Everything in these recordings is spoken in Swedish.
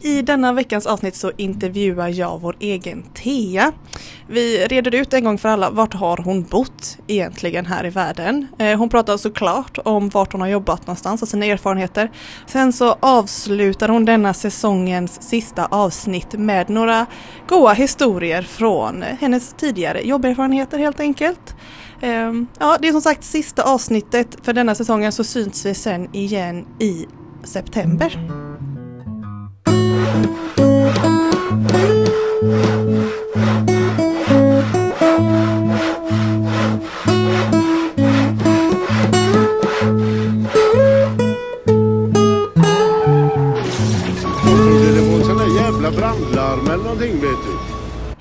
I denna veckans avsnitt så intervjuar jag vår egen Thea. Vi reder ut en gång för alla, vart har hon bott egentligen här i världen? Eh, hon pratar såklart om vart hon har jobbat någonstans och sina erfarenheter. Sen så avslutar hon denna säsongens sista avsnitt med några goa historier från hennes tidigare jobberfarenheter helt enkelt. Ehm, ja, det är som sagt sista avsnittet för denna säsongen så syns vi sen igen i september brandlarm eller någonting vet du.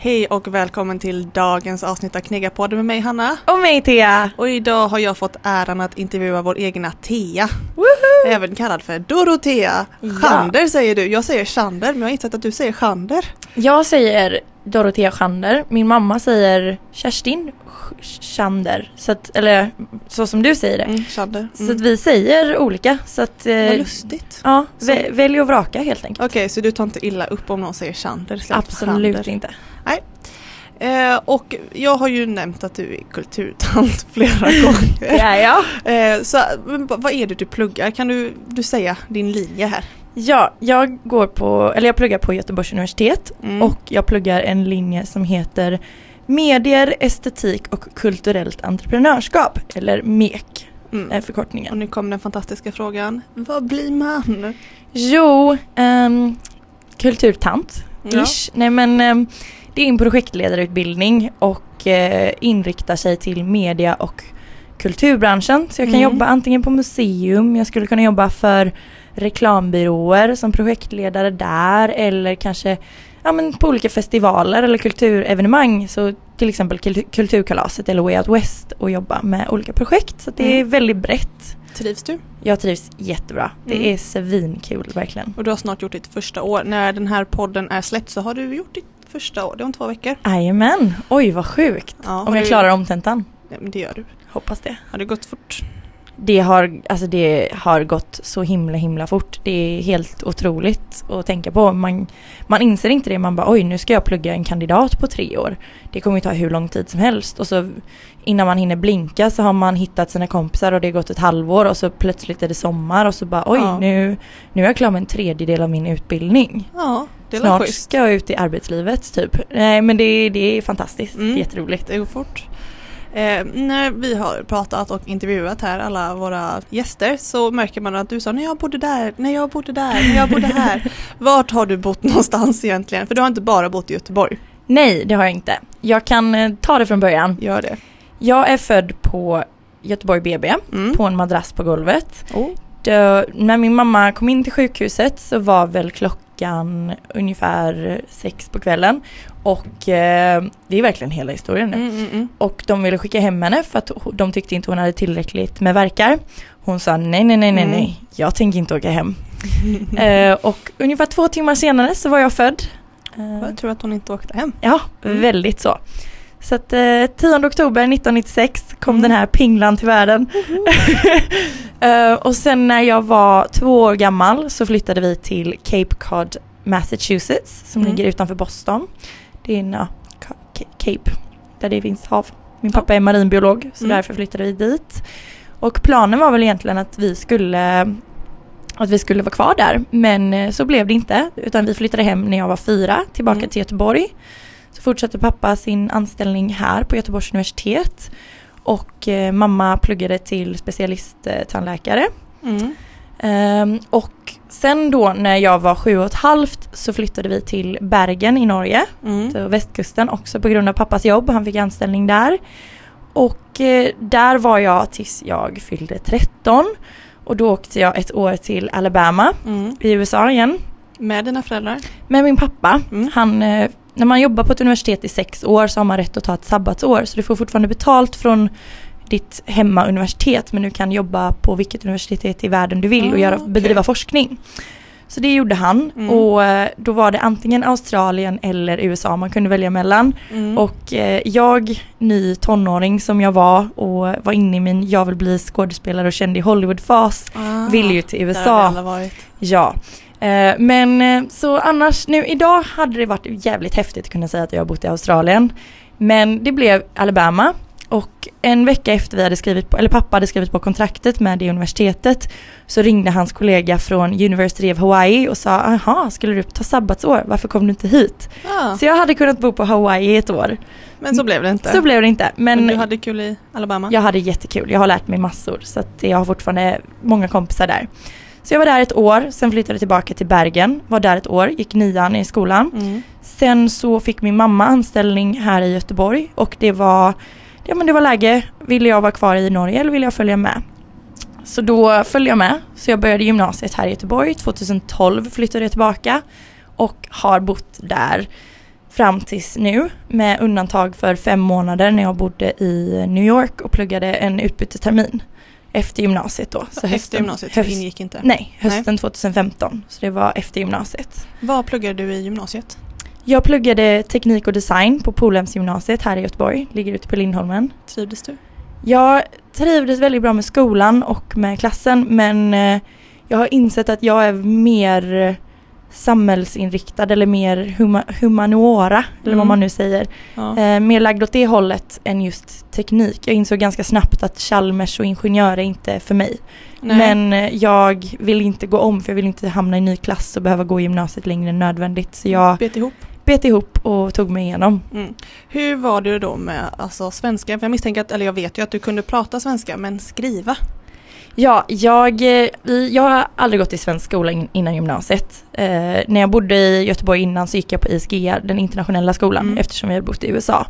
Hej och välkommen till dagens avsnitt av Knegapodden med mig Hanna. Och mig Thea! Och idag har jag fått äran att intervjua vår egna Thea. Woho! Även kallad för Dorotea. Ja. Chander säger du. Jag säger Chander men jag har insett att du säger Chander. Jag säger Dorotea Schander, min mamma säger Kerstin Sch- Schander. Så att, eller så som du säger det. Mm, Chander. Så att Mm. vi säger olika. Så att, eh, Vad lustigt. ja, vä- välj och vraka helt enkelt. Okej, så du tar inte illa upp om någon säger Chander? släpp Absolut Chander. inte. Eh, och jag har ju nämnt att du är kulturtant flera gånger. Ja, ja. Eh, så vad är det du pluggar? Kan du, du säga din linje här? Ja, jag går på, eller jag pluggar på Göteborgs universitet Mm. och jag pluggar en linje som heter Medier, estetik och kulturellt entreprenörskap, eller MEK Mm. är förkortningen. Och nu kommer den fantastiska frågan. Vad blir man? Jo, ehm, kulturtant. Ish. Nej men ehm, det är en projektledarutbildning och eh, inriktar sig till media och kulturbranschen. Så jag kan Mm. jobba antingen på museum, jag skulle kunna jobba för reklambyråer som projektledare där eller kanske ja, men på olika festivaler eller kulturevenemang. Så till exempel kul- Kulturkalaset eller Way Out West och jobba med olika projekt. Så det är Mm. väldigt brett. Trivs du? Jag trivs jättebra. Det Mm. är svinkul verkligen. Och du har snart gjort ditt första år. När den här podden är släppt så har du gjort ditt första år. Det är om två veckor. Jajamän, oj vad sjukt. Ja, Om jag du- klarar omtentan. Ja, men det gör du. Hoppas det. Har det gått fort? Det har, alltså det har gått så himla himla fort. Det är helt otroligt att tänka på. Man, man inser inte det. Man bara oj nu ska jag plugga en kandidat på tre år. Det kommer ju ta hur lång tid som helst. Och så innan man hinner blinka så har man hittat sina kompisar och det har gått ett halvår och så plötsligt är det sommar och så bara oj Ja. nu, nu är jag klar med en tredjedel av min utbildning. Ja, det Snart schysst. ska jag ut i arbetslivet typ. Nej men det, det är fantastiskt. Mm. Det är jätteroligt. Det går fort. Eh, när vi har pratat och intervjuat här alla våra gäster så märker man att du sa när jag bodde där, när jag bodde där, när jag bodde här. Vart har du bott någonstans egentligen? För du har inte bara bott i Göteborg. Nej, det har jag inte. Jag kan eh, ta det från början. Gör det. Jag är född på Göteborg BB, Mm. på en madrass på golvet. Oh. Då, när min mamma kom in till sjukhuset så var väl klockan ungefär sex på kvällen. Och eh, det är verkligen hela historien nu. Mm, mm, mm. Och de ville skicka hem henne för att de tyckte inte hon hade tillräckligt med verkar. Hon sa nej, nej, nej, nej, Mm. nej, jag tänker inte åka hem. eh, och ungefär två timmar senare så var jag född. Eh, Jag tror att hon inte åkte hem. Ja, Mm. väldigt så. Så att eh, 10 oktober 1996 kom Mm. den här pinglan till världen. Eh, och sen när jag var två år gammal så flyttade vi till Cape Cod, Massachusetts som Mm. ligger utanför Boston. Det är en ja, Ca- Ca- Cape där det finns hav. Min pappa är marinbiolog så Mm. därför flyttade vi dit. Och planen var väl egentligen att vi skulle att vi skulle vara kvar där men eh, så blev det inte utan vi flyttade hem när jag var fyra tillbaka Mm. till Göteborg. Så fortsatte pappa sin anställning här på Göteborgs universitet och eh, mamma pluggade till specialisttandläkare. Mm. Ehm, och sen då när jag var sju och ett halvt så flyttade vi till Bergen i Norge, Mm. så västkusten också på grund av pappas jobb. Han fick anställning där. Och eh, där var jag tills jag fyllde 13. Och då åkte jag ett år till Alabama Mm. i USA igen. Med dina föräldrar? Med min pappa. Mm. Han, eh, när man jobbar på ett universitet i sex år så har man rätt att ta ett sabbatsår. Så du får fortfarande betalt från ditt hemmauniversitet men du kan jobba på vilket universitet i världen du vill och Ah, göra, okej. bedriva forskning. Så det gjorde han Mm. och eh, då var det antingen Australien eller USA man kunde välja mellan. Mm. Och eh, jag, ny tonåring som jag var och var inne i min jag vill bli skådespelare och känd i Hollywood-fas, Ah, ville ju till USA. Ja, men eh, så annars nu idag hade det varit jävligt häftigt att kunna säga att jag har bott i Australien. Men det blev Alabama och en vecka efter vi hade skrivit på, eller pappa hade skrivit på kontraktet med det universitetet så ringde hans kollega från University of Hawaii och sa aha, skulle du ta sabbatsår, varför kom du inte hit? Ah, Så jag hade kunnat bo på Hawaii i ett år. men så blev det inte. Så blev det inte. Men, men du hade kul i Alabama? jag hade jättekul, jag har lärt mig massor så att jag har fortfarande många kompisar där. Så jag var där ett år, sen flyttade jag tillbaka till Bergen, var där ett år, gick nian i skolan. Mm. Sen så fick min mamma anställning här i Göteborg och det var, ja, men det var läge, ville jag vara kvar i Norge eller ville jag följa med? Så då följde jag med, så jag började gymnasiet här i Göteborg, 2012 flyttade jag tillbaka och har bott där fram tills nu med undantag för fem månader när jag bodde i New York och pluggade en utbytestermin efter gymnasiet då. Så efter gymnasiet höst, ingick inte? Nej, hösten 2015. Så det var efter gymnasiet. Vad pluggade du i gymnasiet? Jag pluggade teknik och design på Polhemsgymnasiet här i Göteborg, ligger ute på Lindholmen. Trivdes du? Jag trivdes väldigt bra med skolan och med klassen men eh, jag har insett att jag är mer samhällsinriktad eller mer huma, humaniora eller vad Mm. man nu säger. Ja. Eh, mer lagd åt det hållet än just teknik. Jag insåg ganska snabbt att Chalmers och ingenjör är inte för mig. Nej. Men eh, jag vill inte gå om för jag vill inte hamna i ny klass och behöva gå gymnasiet längre än nödvändigt. Så jag Bet ihop. bet ihop och tog mig igenom. Mm. Hur var det då med alltså, svenska? För jag misstänker att, eller jag vet ju att du kunde prata svenska men skriva? Ja, jag, eh, jag har aldrig gått i svensk skola in, innan gymnasiet. Eh, när jag bodde i Göteborg innan så gick jag på ISGR, den internationella skolan, Mm. eftersom jag hade bott i USA.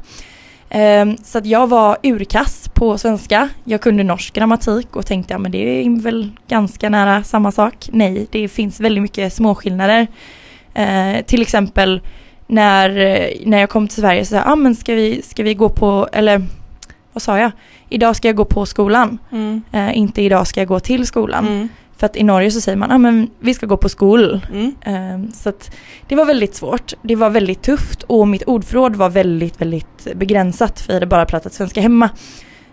Eh, så att jag var urkass på svenska. Jag kunde norsk grammatik och tänkte ja men det är väl ganska nära samma sak. Nej, det finns väldigt mycket småskillnader. Eh, till exempel när, eh, när jag kom till Sverige så sa jag, ah, men ska vi, ska vi gå på, eller vad sa jag? Idag ska jag gå på skolan. Mm. Eh, inte idag ska jag gå till skolan. Mm. För att i Norge så säger man, ah, men vi ska gå på skol. Mm. Eh, så att det var väldigt svårt. Det var väldigt tufft och mitt ordförråd var väldigt, väldigt begränsat för jag hade bara pratat svenska hemma.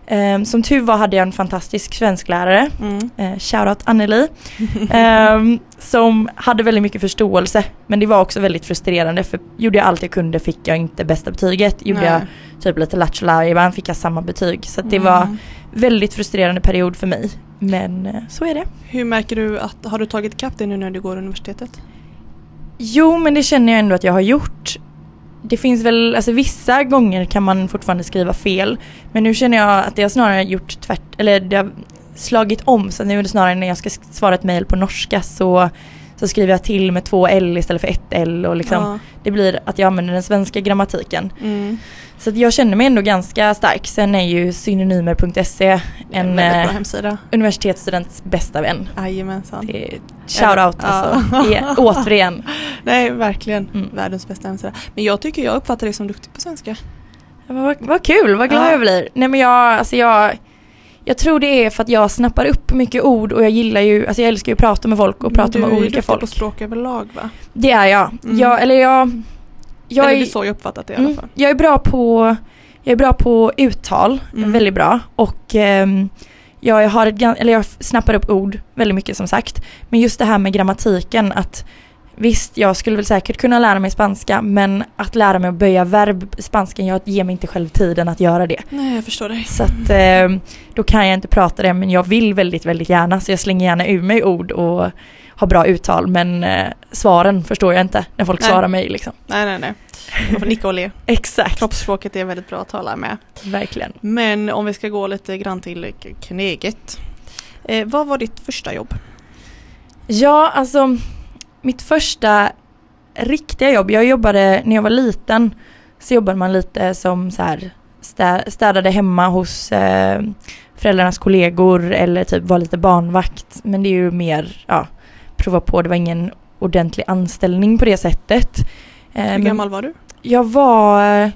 Eh, som tur var hade jag en fantastisk svensklärare, Mm. eh, shoutout Anneli, eh, som hade väldigt mycket förståelse. Men det var också väldigt frustrerande för gjorde jag allt jag kunde fick jag inte bästa betyget. Gjorde Nej. jag typ lite lattjo ibland fick jag samma betyg. Så det Mm. var väldigt frustrerande period för mig. Men eh, så är det. Hur märker du att, har du tagit ikapp det nu när du går universitetet? Jo, men det känner jag ändå att jag har gjort. Det finns väl, alltså vissa gånger kan man fortfarande skriva fel. Men nu känner jag att det har snarare gjort tvärt, eller det har slagit om. Så nu är det snarare när jag ska svara ett mejl på norska så, så skriver jag till med två L istället för ett L och liksom Ja. det blir att jag använder den svenska grammatiken. Mm. Så jag känner mig ändå ganska stark. Sen är ju synonymer.se en eh, universitetsstudents bästa vän. Jajamensan. Shoutout Ja. alltså. I- återigen. Nej, verkligen. Mm. Världens bästa hemsida. Men jag tycker jag uppfattar dig som duktig på svenska. Ja, Vad, vad kul, vad glad Ja. jag blir. Nej men jag, alltså jag, jag tror det är för att jag snappar upp mycket ord och jag gillar ju, alltså jag älskar ju att prata med folk och prata du med är olika folk. på språk överlag va? Det är jag. Mm. jag eller jag, jag Eller är, det är så jag uppfattat det i alla mm, fall. jag är bra på, jag är bra på uttal, Mm. väldigt bra. Och ehm, jag har ett, eller jag snappar upp ord väldigt mycket som sagt. Men just det här med grammatiken att Visst, jag skulle väl säkert kunna lära mig spanska men att lära mig att böja verb spanskan, jag ger mig inte själv tiden att göra det. Nej, jag förstår dig. Så att eh, då kan jag inte prata det men jag vill väldigt, väldigt gärna så jag slänger gärna ur mig ord och har bra uttal men eh, svaren förstår jag inte när folk Nej. svarar mig liksom. Nej, nej, nej. Man får nicka och le. Exakt, Kroppsspråket är väldigt bra att tala med. verkligen. Men om vi ska gå lite grann till kneget. Eh, vad var ditt första jobb? Ja, alltså mitt första riktiga jobb, jag jobbade när jag var liten så jobbade man lite som så här stä, städade hemma hos eh, föräldrarnas kollegor eller typ var lite barnvakt. Men det är ju mer, ja, prova på, det var ingen ordentlig anställning på det sättet. Eh, Hur gammal var du? Jag var eh,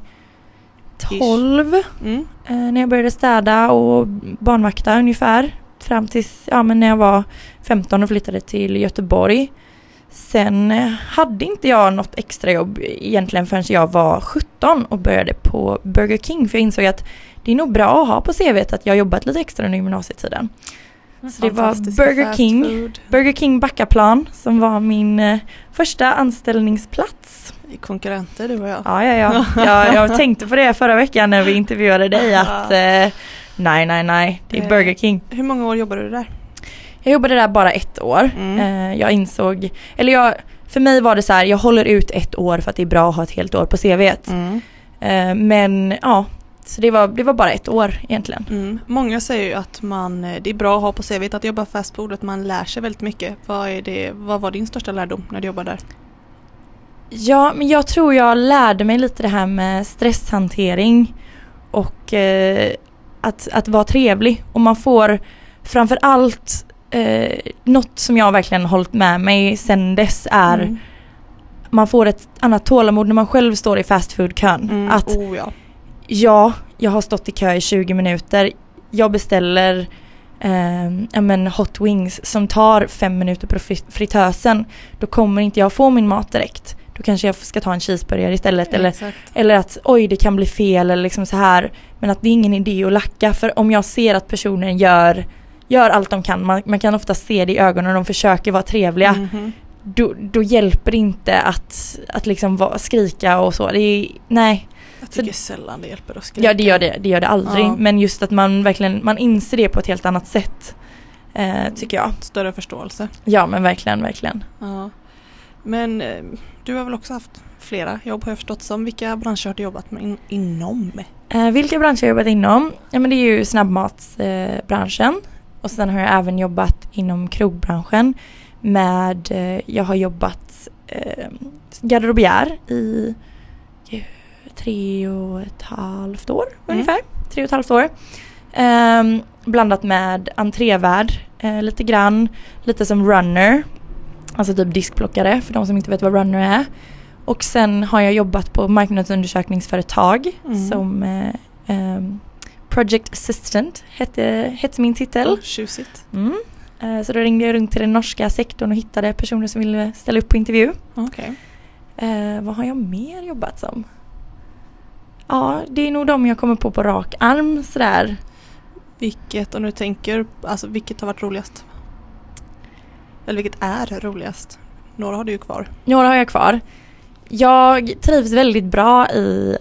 12 Mm. eh, när jag började städa och barnvakta ungefär. Fram tills, ja men när jag var 15 och flyttade till Göteborg. Sen eh, hade inte jag något extrajobb egentligen förrän jag var 17 och började på Burger King för jag insåg att det är nog bra att ha på CVt att jag har jobbat lite extra under gymnasietiden. Så det var Burger King. food. Burger King Backaplan som var min eh, första anställningsplats. Konkurrenter du och jag. Ja, ja, ja. Jag, jag tänkte på det förra veckan när vi intervjuade dig att eh, nej, nej, nej, det är Eh. Burger King. Hur många år jobbade du där? Jag jobbade där bara ett år. Mm. Eh, jag insåg, eller jag, för mig var det så här, jag håller ut ett år för att det är bra att ha ett helt år på CVt. Mm. Eh, men ja, så det var, det var bara ett år egentligen. Mm. Många säger ju att man, eh, det är bra att ha på CV att jobba fast food, att man lär sig väldigt mycket. Vad, är det, vad var din största lärdom när du jobbade där? Ja, men jag tror jag lärde mig lite det här med stresshantering och eh, att, att vara trevlig. Och man får framför allt eh, något som jag verkligen hållit med mig sen dess är Mm. man får ett annat tålamod när man själv står i fast food-kön. Mm. Att Oh, ja. ja, jag har stått i kö i 20 minuter. Jag beställer eh, ja, men hot wings som tar fem minuter på fri- fritösen. Då kommer inte jag få min mat direkt. Då kanske jag ska ta en cheeseburgare istället. Eller, Exakt. eller att oj det kan bli fel eller liksom så här. Men att det är ingen idé att lacka för om jag ser att personen gör, gör allt de kan. Man, man kan ofta se det i ögonen de försöker vara trevliga. Mhm. Då, då hjälper det inte att, att liksom vara, skrika och så. Det är, nej. Jag Så- tycker sällan det hjälper att skrika. Ja det gör det, det gör det aldrig. Ja. Men just att man verkligen, man inser det på ett helt annat sätt. Eh, tycker jag. Större förståelse. Ja men verkligen, verkligen. Ja. Men eh, du har väl också haft flera jobb har jag förstått som. Vilka branscher har du jobbat med in, inom? Eh, vilka branscher har jag jobbat inom? Ja men det är ju snabbmatsbranschen. Eh. Och sen har jag även jobbat inom krogbranschen. Med, eh, jag har jobbat eh, garderobiär i tre och ett halvt år Mm. ungefär. Tre och ett halvt år. Ehm, blandat med entrévärd eh, lite grann. Lite som runner. Alltså typ diskplockare för de som inte vet vad runner är. Och sen har jag jobbat på marknadsundersökningsföretag Mm. som eh, ehm, Project Assistant hette, hette min titel. Oh, tjusigt. Mm. Eh, så då ringde jag runt till den norska sektorn och hittade personer som ville ställa upp på intervju. Okej. Eh, vad har jag mer jobbat som? Ja, det är nog de jag kommer på på rak arm sådär. Vilket, om du tänker, alltså vilket har varit roligast? Eller vilket är roligast? Några har du ju kvar. Några har jag kvar. Jag trivs väldigt bra i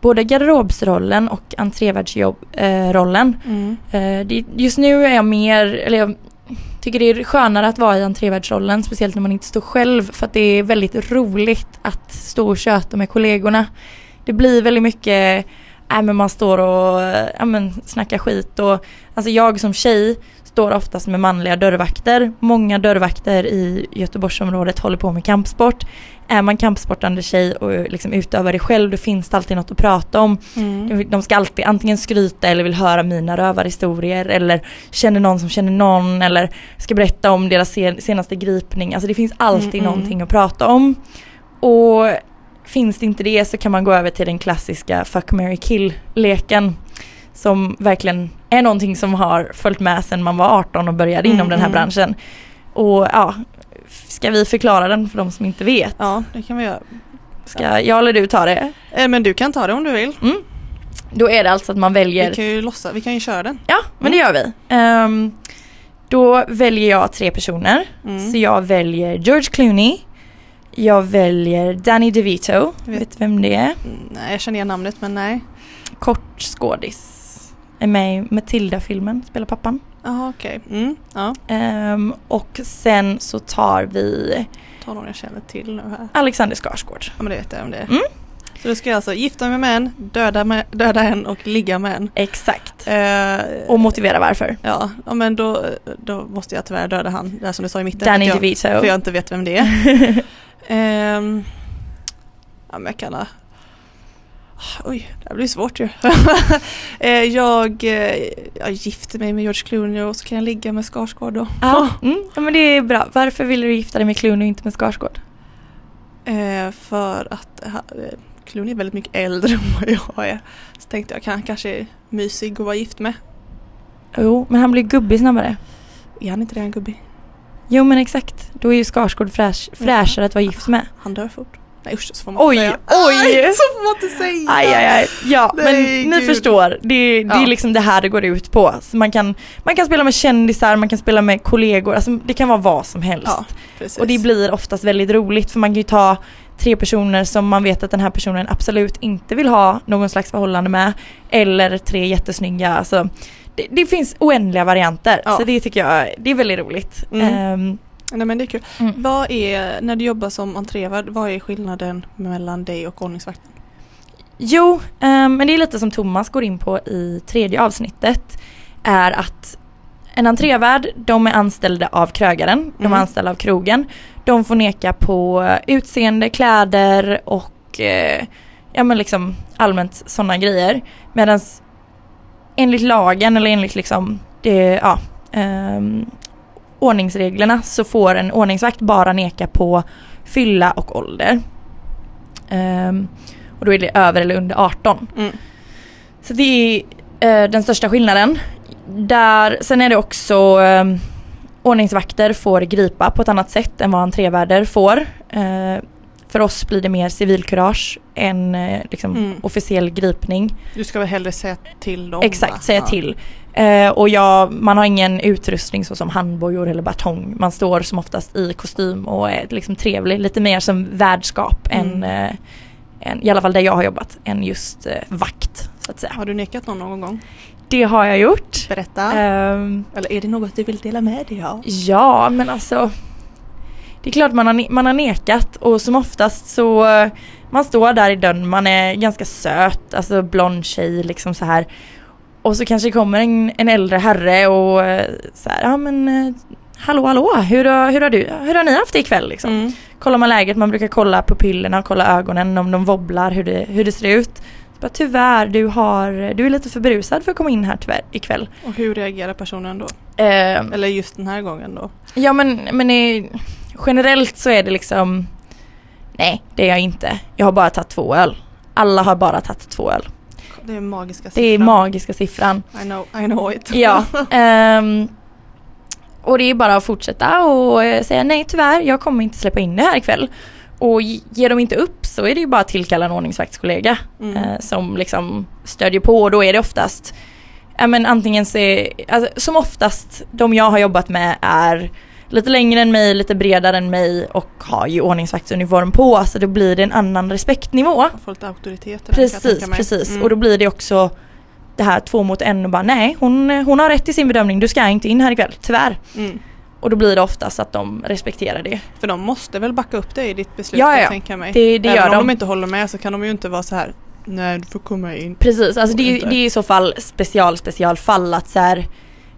både garderobsrollen och entrévärdsrollen. Mm. Eh, Just nu är jag mer, eller jag tycker det är skönare att vara i entrévärdsrollen, speciellt när man inte står själv för att det är väldigt roligt att stå och köta med kollegorna. Det blir väldigt mycket, äh, men man står och äh, men, snackar skit och alltså jag som tjej står oftast med manliga dörrvakter. Många dörrvakter i Göteborgsområdet håller på med kampsport. Är man kampsportande tjej och liksom utövar det själv då finns det alltid något att prata om. Mm. De ska alltid antingen skryta eller vill höra mina rövarhistorier eller känner någon som känner någon eller ska berätta om deras sen- senaste gripning. Alltså det finns alltid Mm, mm. någonting att prata om. Och finns det inte det så kan man gå över till den klassiska fuck, marry, kill-leken. Som verkligen är någonting som har följt med sedan man var 18 och började inom Mm, den här mm. branschen. Och ja, ska vi förklara den för de som inte vet? Ja, det kan vi göra. Ska jag eller du ta det? Eh, Men du kan ta det om du vill. Då är det alltså att man väljer Vi kan ju lossa, vi kan ju köra den. Ja, men det gör vi. Ehm, då väljer jag tre personer. Mm. Så jag väljer George Clooney. Jag väljer Danny DeVito. Vet- Vet vem det är? Mm, Nej, jag känner igen namnet men nej. Kort skådis. Är med i Matilda-filmen, spelar pappan. Jaha okej. Mm, ja, Ehm, och sen så tar vi ta någon jag känner till nu här. Alexander Skarsgård. Ja men det vet jag om det är. Mm. Så du ska alltså gifta mig med en, döda, med, döda en och ligga med en. Exakt. Eh, Och motivera varför. ja, men då, då måste jag tyvärr döda han, där som du sa i mitten. Danny jag, DeVito. För jag inte vet vem det är. Ehm, ja men jag kan. Oj, det här blir svårt ju. Eh, jag, eh, jag gifter mig med George Clooney och så kan jag ligga med Skarsgård då. Ja, mm, ja men det är bra. Varför ville du gifta dig med Clooney och inte med Skarsgård? Eh, för att eh, Clooney är väldigt mycket äldre än vad jag är. Så tänkte jag kan kanske är mysig att vara gift med. Jo, men han blir gubbig snabbare. Är han inte redan gubbig? Jo men exakt. Då är ju Skarsgård fräsch, fräschare att vara gift med. Han dör fort. Nej usch så får man Oj, säga. oj. Aj, så får man inte säga. Aj, aj, aj. Ja, Nej, men ni gud. förstår. Det, det är Ja. liksom det här det går ut på. Så man, kan, man kan spela med kändisar, man kan spela med kollegor, alltså det kan vara vad som helst. Ja. Och det blir oftast väldigt roligt för man kan ju ta tre personer som man vet att den här personen absolut inte vill ha någon slags förhållande med. Eller tre jättesnygga, alltså det, det finns oändliga varianter. Ja. Så det tycker jag, det är väldigt roligt. Mm. Ehm, Nej men det är kul. Mm. Vad är, när du jobbar som entrévärd, vad är skillnaden mellan dig och ordningsvakten? Jo, ehm, men det är lite som Thomas går in på i tredje avsnittet. Är att en entrévärd, de är anställda av krögaren, de Mm. är anställda av krogen. De får neka på utseende, kläder och eh, ja men liksom allmänt sådana grejer. Medan enligt lagen eller enligt liksom det, ja, ehm, ordningsreglerna så får en ordningsvakt bara neka på fylla och ålder. Ehm, och då är det över eller under 18. Mm. Så det är eh, den största skillnaden. Där, sen är det också eh, ordningsvakter får gripa på ett annat sätt än vad entrévärdar får. Eh, för oss blir det mer civilkurage än eh, liksom, Mm. officiell gripning. Du ska väl hellre säga till dem? Exakt, va? säga Ja. till. Eh, och jag, man har ingen utrustning såsom handbojor eller batong. Man står som oftast i kostym och är liksom trevlig. Lite mer som värdskap Mm. än, eh, än, i alla fall där jag har jobbat, än just eh, vakt. Så att säga. Har du nekat någon någon gång? Det har jag gjort. Berätta. Ehm, Eller är det något du vill dela med dig av? ja, men alltså det är klart man har, man har nekat och som oftast så man står där i dörren, man är ganska söt, alltså blond tjej liksom så här. Och så kanske kommer en, en äldre herre och eh, så här, ja men eh, hallå hallå, hur har, hur har du, hur har ni haft det ikväll liksom? Mm. Kollar man läget, man brukar kolla pupillerna, kolla ögonen om de wobblar, hur det, hur det ser ut. Så bara, tyvärr, du, har, du är lite för berusad för att komma in här tyvärr ikväll. Och hur reagerar personen då? Ehm, Eller just den här gången då? Ja men, men i, generellt så är det liksom Nej det är jag inte. Jag har bara tagit två öl. Alla har bara tagit två öl. Det är magiska Det är siffran. magiska siffran. I know, I know it. Ja. ehm, och det är bara att fortsätta och eh, säga nej tyvärr, jag kommer inte släppa in det här ikväll. Och ge- ger de inte upp så är det ju bara att tillkalla en ordningsvaktskollega Mm. eh, som liksom stödjer på och då är det oftast Ja men antingen så är, alltså, som oftast de jag har jobbat med är lite längre än mig, lite bredare än mig och har ju ordningsvaktsuniform på så då blir det en annan respektnivå. Får lite auktoritet Precis, precis. Mm. Och då blir det också det här två mot en och bara nej hon, hon har rätt i sin bedömning, du ska inte in här ikväll, tyvärr. Mm. Och då blir det oftast att de respekterar det. För de måste väl backa upp dig i ditt beslut Ja, ja. tänka mig. Det, det Även gör om de. de inte håller med så kan de ju inte vara så här. Nej du får komma in. Precis, alltså det, det är i så fall special special fall att så här,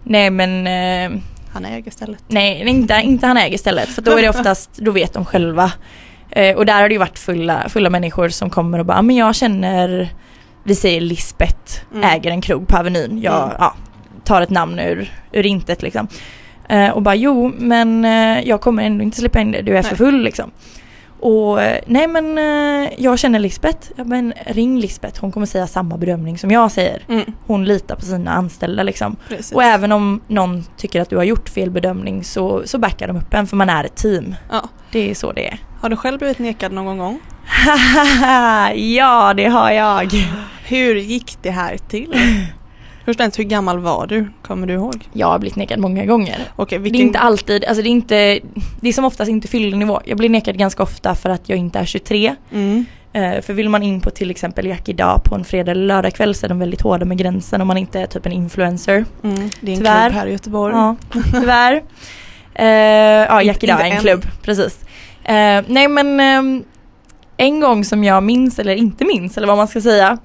nej men eh, Han äger stället. Nej, inte, inte han äger stället. För då är det oftast, då vet de själva. Eh, och där har det ju varit fulla, fulla människor som kommer och bara, "Ah, men jag känner, vi säger Lisbeth, Mm. äger en krog på Avenyn. Jag Mm. ja, tar ett namn ur, ur intet liksom. Eh, och bara, jo men eh, jag kommer ändå inte släppa in det, du är för Nej. full liksom. Och eh, nej men eh, jag känner Lisbeth, ja men ring Lisbeth, hon kommer säga samma bedömning som jag säger. Mm. Hon litar på sina anställda liksom. Precis. Och även om någon tycker att du har gjort fel bedömning så, så backar de upp en för man är ett team. Ja. Det är så det är. Har du själv blivit nekad någon gång? ja, det har jag. Hur gick det här till? Först hur gammal var du? Kommer du ihåg? Jag har blivit nekad många gånger. Det vilken... är inte alltid, alltså det är inte, det är som oftast inte fyllenivå. Jag blir nekad ganska ofta för att jag inte är 23. Mm. Eh, för vill man in på till exempel Jack idag på en fredag eller lördagkväll så är de väldigt hårda med gränsen om man inte är typ en influencer. Mm. Det är en Tyvärr. klubb här i Göteborg. Ja, tyvärr. Eh, ja, Jack idag är en än. klubb, precis. Eh, nej men ehm, en gång som jag minns, eller inte minns, eller vad man ska säga,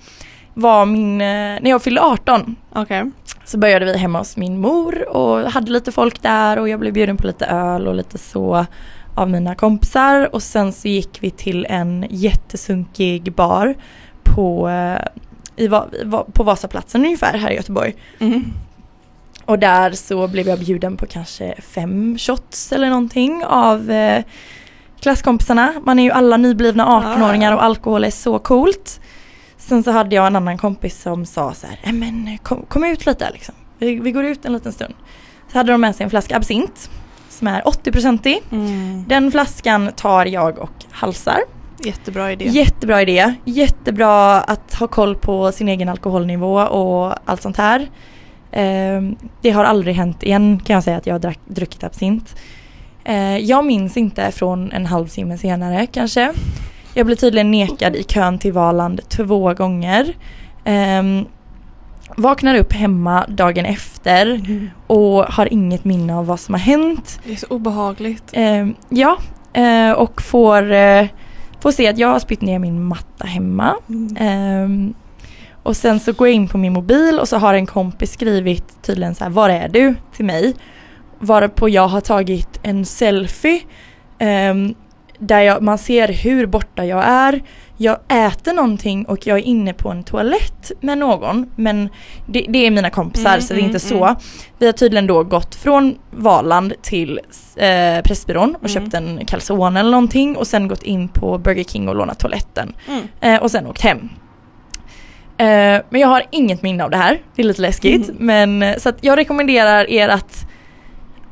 var min, eh, när jag fyllde 18 Okej. så började vi hemma hos min mor och hade lite folk där och jag blev bjuden på lite öl och lite så av mina kompisar och sen så gick vi till en jättesunkig bar på, eh, i, på Vasaplatsen ungefär här i Göteborg. Mm. Och där så blev jag bjuden på kanske fem shots eller någonting av eh, klasskompisarna. Man är ju alla nyblivna 18-åringar och alkohol är så coolt. Sen så hade jag en annan kompis som sa så här, "Nej, men kom, kom ut lite liksom. Vi, vi går ut en liten stund. Så hade de med sig en flaska absint som är 80-procentig. Mm. Den flaskan tar jag och halsar. Jättebra idé. Jättebra idé. Jättebra att ha koll på sin egen alkoholnivå och allt sånt här. Ehm, det har aldrig hänt igen kan jag säga att jag har drack, druckit absint. Eh, jag minns inte från en halvtimme senare kanske. Jag blev tydligen nekad i kön till Valand två gånger. Ehm, vaknar upp hemma dagen efter Mm. och har inget minne av vad som har hänt. Det är så obehagligt. Eh, ja, eh, och får, eh, får se att jag har spytt ner min matta hemma. Mm. Ehm, och sen så går jag in på min mobil och så har en kompis skrivit tydligen så här, var är du? Till mig. Varpå jag har tagit en selfie ehm, där jag, man ser hur borta jag är. Jag äter någonting och jag är inne på en toalett med någon. Men det, det är mina kompisar Mm, så det är inte mm, så. mm. Vi har tydligen då gått från Valand till eh, Pressbyrån och Mm. köpt en calzone eller någonting och sen gått in på Burger King och lånat toaletten. Mm. Eh, och sen åkt hem. Eh, men jag har inget minne av det här. Det är lite läskigt. Mm. Men så att jag rekommenderar er att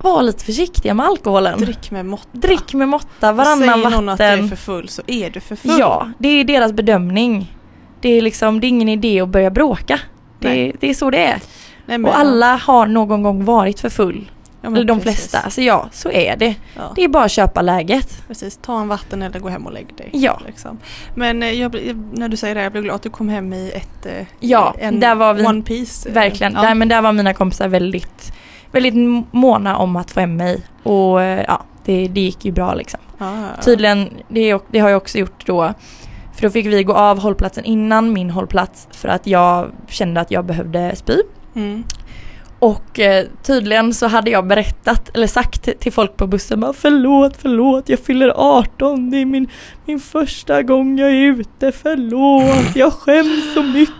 vara lite försiktiga med alkoholen. Drick med måtta. Drick med måtta, varannan Säger någon att du är vatten. för full så är du för full. Ja, det är deras bedömning. Det är liksom, det är ingen idé att börja bråka. Det, det är så det är. Nej, men- Och alla har någon gång varit för full. ja, Eller de precis. flesta. Alltså ja, så är det. Ja. Det är bara att köpa läget. Precis, ta en vatten eller gå hem och lägg dig. Ja. Liksom. Men eh, jag, när du säger det, jag blir glad att du kom hem i ett eh, Ja, en där var vi- One Piece. eh, Verkligen. Ja. Där, men där var mina kompisar väldigt, väldigt måna om att få hem mig. Och eh, ja, det, det gick ju bra liksom. Ja. Tydligen, det, det har jag också gjort då. För då fick vi gå av hållplatsen innan min hållplats för att jag kände att jag behövde spy. Mm. Och eh, tydligen så hade jag berättat eller sagt till- till folk på bussen bara förlåt, förlåt, jag fyller 18, det är min, min första gång jag är ute, förlåt, jag skäms så mycket.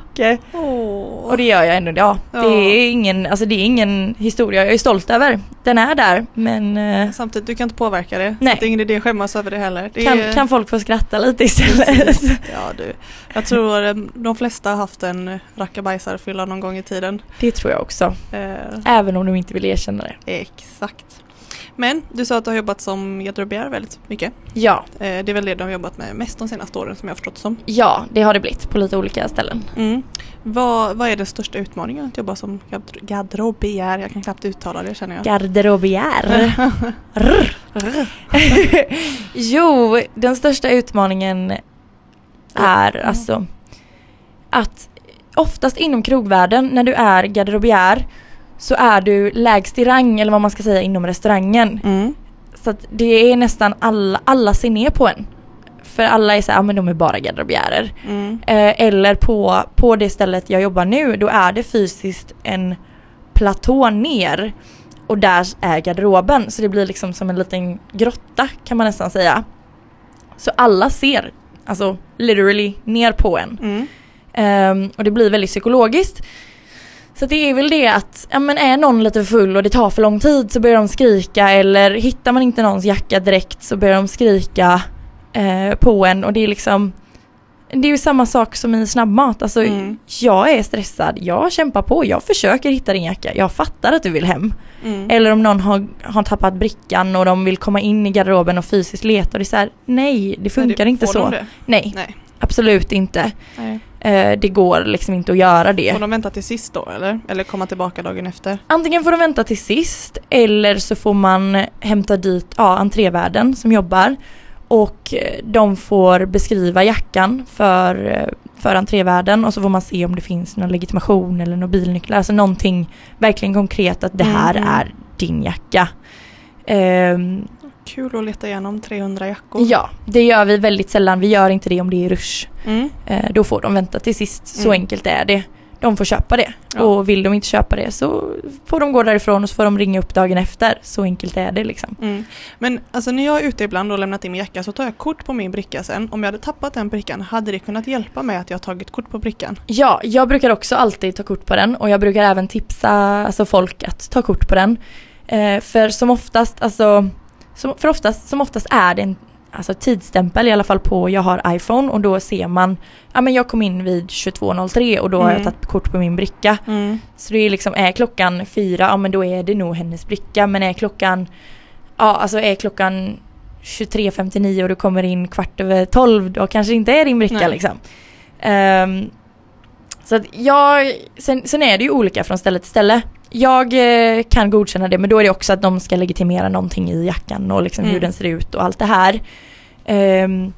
Åh. Och det gör jag ändå, ja. Det Ja. är ingen, alltså det är ingen historia jag är stolt över. Den är där, men eh, Samtidigt, du kan inte påverka det. Nej. Det är ingen idé att skämmas över det heller. Det kan, är, kan folk få skratta lite istället? Precis. Ja, du. Jag tror eh, de flesta har haft en rackabajsarfylla någon gång i tiden. Det tror jag också. Eh, Även om de inte vill erkänna det. exakt. Men du sa att du har jobbat som garderobier väldigt mycket. Ja, Eh, det är väl det du har jobbat med mest de senaste åren som jag har förstått som. ja det har det blivit på lite olika ställen. Mm. Vad, vad är den största utmaningen att jobba som gard- garderobier? Jag kan knappt uttala det känner jag. Garderobiär. jo, den största utmaningen är Mm. alltså att oftast inom krogvärlden när du är garderobiär så är du lägst i rang eller vad man ska säga inom restaurangen. Mm. Så att det är nästan alla, alla ser ner på en. För alla är så här, ja men de är bara garderobiärer. Mm. Eh, eller på, på det stället jag jobbar nu, då är det fysiskt en platå ner. Och där är garderoben, så det blir liksom som en liten grotta kan man nästan säga. Så alla ser, alltså literally, ner på en. Mm. Ehm, och det blir väldigt psykologiskt. Så det är väl det att, ja men är någon lite full och det tar för lång tid så börjar de skrika eller hittar man inte någons jacka direkt så börjar de skrika eh, på en och det är liksom Det är ju samma sak som i snabbmat, alltså Mm. jag är stressad, jag kämpar på, jag försöker hitta din jacka, jag fattar att du vill hem. Mm. Eller om någon har, har tappat brickan och de vill komma in i garderoben och fysiskt leta och det är så här, nej det funkar Nej, inte får så. De det? Nej, Nej. Absolut inte. Eh, det går liksom inte att göra det. Får de vänta till sist då eller? Eller komma tillbaka dagen efter? Antingen får de vänta till sist eller så får man hämta dit ja, entrévärden som jobbar och eh, de får beskriva jackan för, eh, för entrévärden och så får man se om det finns någon legitimation eller någon bilnycklar, alltså någonting verkligen konkret att det här Mm. är din jacka. Ehm, Kul att leta igenom 300 jackor. ja, det gör vi väldigt sällan, vi gör inte det om det är rush. Mm. Eh, då får de vänta till sist, så Mm. enkelt är det. De får köpa det. Ja. Och vill de inte köpa det så får de gå därifrån och så får de ringa upp dagen efter. Så enkelt är det liksom. Mm. Men alltså när jag är ute ibland och lämnat in min jacka så tar jag kort på min bricka sen. Om jag hade tappat den brickan, hade det kunnat hjälpa mig att jag har tagit kort på brickan? Ja, jag brukar också alltid ta kort på den och jag brukar även tipsa alltså, folk att ta kort på den. Eh, för som oftast, alltså, som, för oftast, som oftast är det en alltså, tidsstämpel i alla fall på jag har iPhone och då ser man, ja men jag kom in vid 22.03 och då har jag Mm. tagit kort på min bricka. Mm. Så det är liksom, är klockan fyra, ja men då är det nog hennes bricka. Men är klockan, ja alltså är klockan 23.59 och du kommer in kvart över 12, då kanske det inte är din bricka Nej. liksom. Ehm, så att jag, sen, sen är det ju olika från ställe till ställe. Jag eh, kan godkänna det men då är det också att de ska legitimera någonting i jackan och liksom hur Mm. den ser ut och allt det här. Ehm,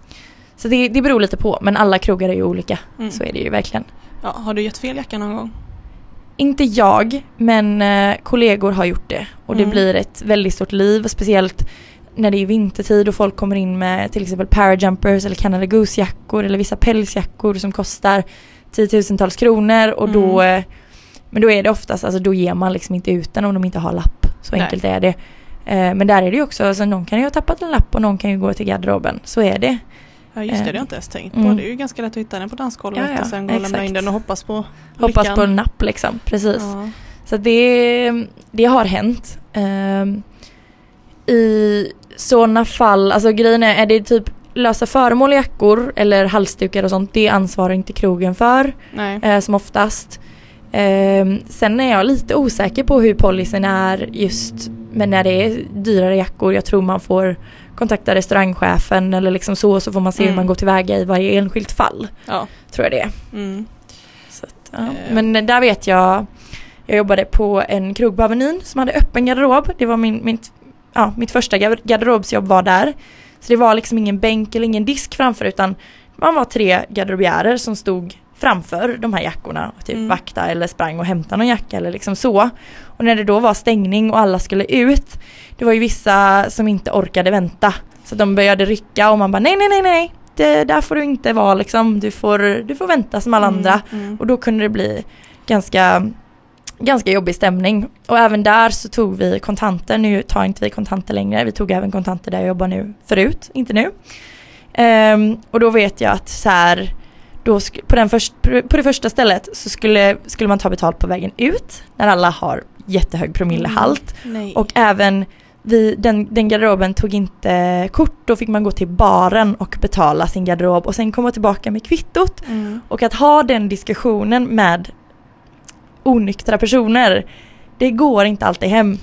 så det, det beror lite på men alla krogar är ju olika. Mm. Så är det ju verkligen. Ja, har du gett fel jacka någon gång? Inte jag, men eh, kollegor har gjort det. Och det Mm. blir ett väldigt stort liv, speciellt när det är vintertid och folk kommer in med till exempel parajumpers eller Canada Goose-jackor eller vissa pälsjackor som kostar tiotusentals kronor och då Mm. eh, Men då är det oftast, alltså då ger man liksom inte ut den om de inte har lapp. Så Nej. enkelt är det. Eh, men där är det ju också, alltså någon kan ju ha tappat en lapp och någon kan ju gå till garderoben. Så är det. Ja just det, Eh, det har jag inte ens tänkt på. mm. Det är ju ganska lätt att hitta den på dansgolvet Ja, ja, och sen gå och lämna in den och hoppas på Hoppas lyckan. på en napp liksom, precis. Ja. Så det, det har hänt. Ehm, I sådana fall, alltså grejen är, är det typ lösa föremål i jackor eller halsdukar och sånt, det ansvarar inte krogen för eh, som oftast. Ehm, sen är jag lite osäker på hur policyn är just men när det är dyrare jackor. Jag tror man får kontakta restaurangchefen eller liksom så så får man se hur Mm. man går tillväga i varje enskilt fall. Ja. Tror jag det är. Mm. Att, ja. Eh. Men där vet jag, jag jobbade på en krog på Avenyn som hade öppen garderob. Det var min, mitt, ja, mitt första gar- garderobsjobb var där. Så det var liksom ingen bänk eller ingen disk framför utan man var tre garderobiärer som stod framför de här jackorna och typ Mm. vakta eller sprang och hämtade någon jacka eller liksom så. Och när det då var stängning och alla skulle ut, det var ju vissa som inte orkade vänta. Så de började rycka och man bara nej nej nej nej, det, där får du inte vara liksom, du får, du får vänta som alla andra. Mm. Mm. Och då kunde det bli ganska, ganska jobbig stämning. Och även där så tog vi kontanter. Nu tar inte vi kontanter längre. Vi tog även kontanter där jag jobbar nu förut, inte nu. Ehm, och då vet jag att så här, då på, den först, på det första stället så skulle, skulle man ta betalt på vägen ut när alla har jättehög promillehalt. Nej. Och även vi, den, den garderoben tog inte kort, då fick man gå till baren och betala sin garderob och sen komma tillbaka med kvittot. Mm. Och att ha den diskussionen med onyktra personer, det går inte alltid hem.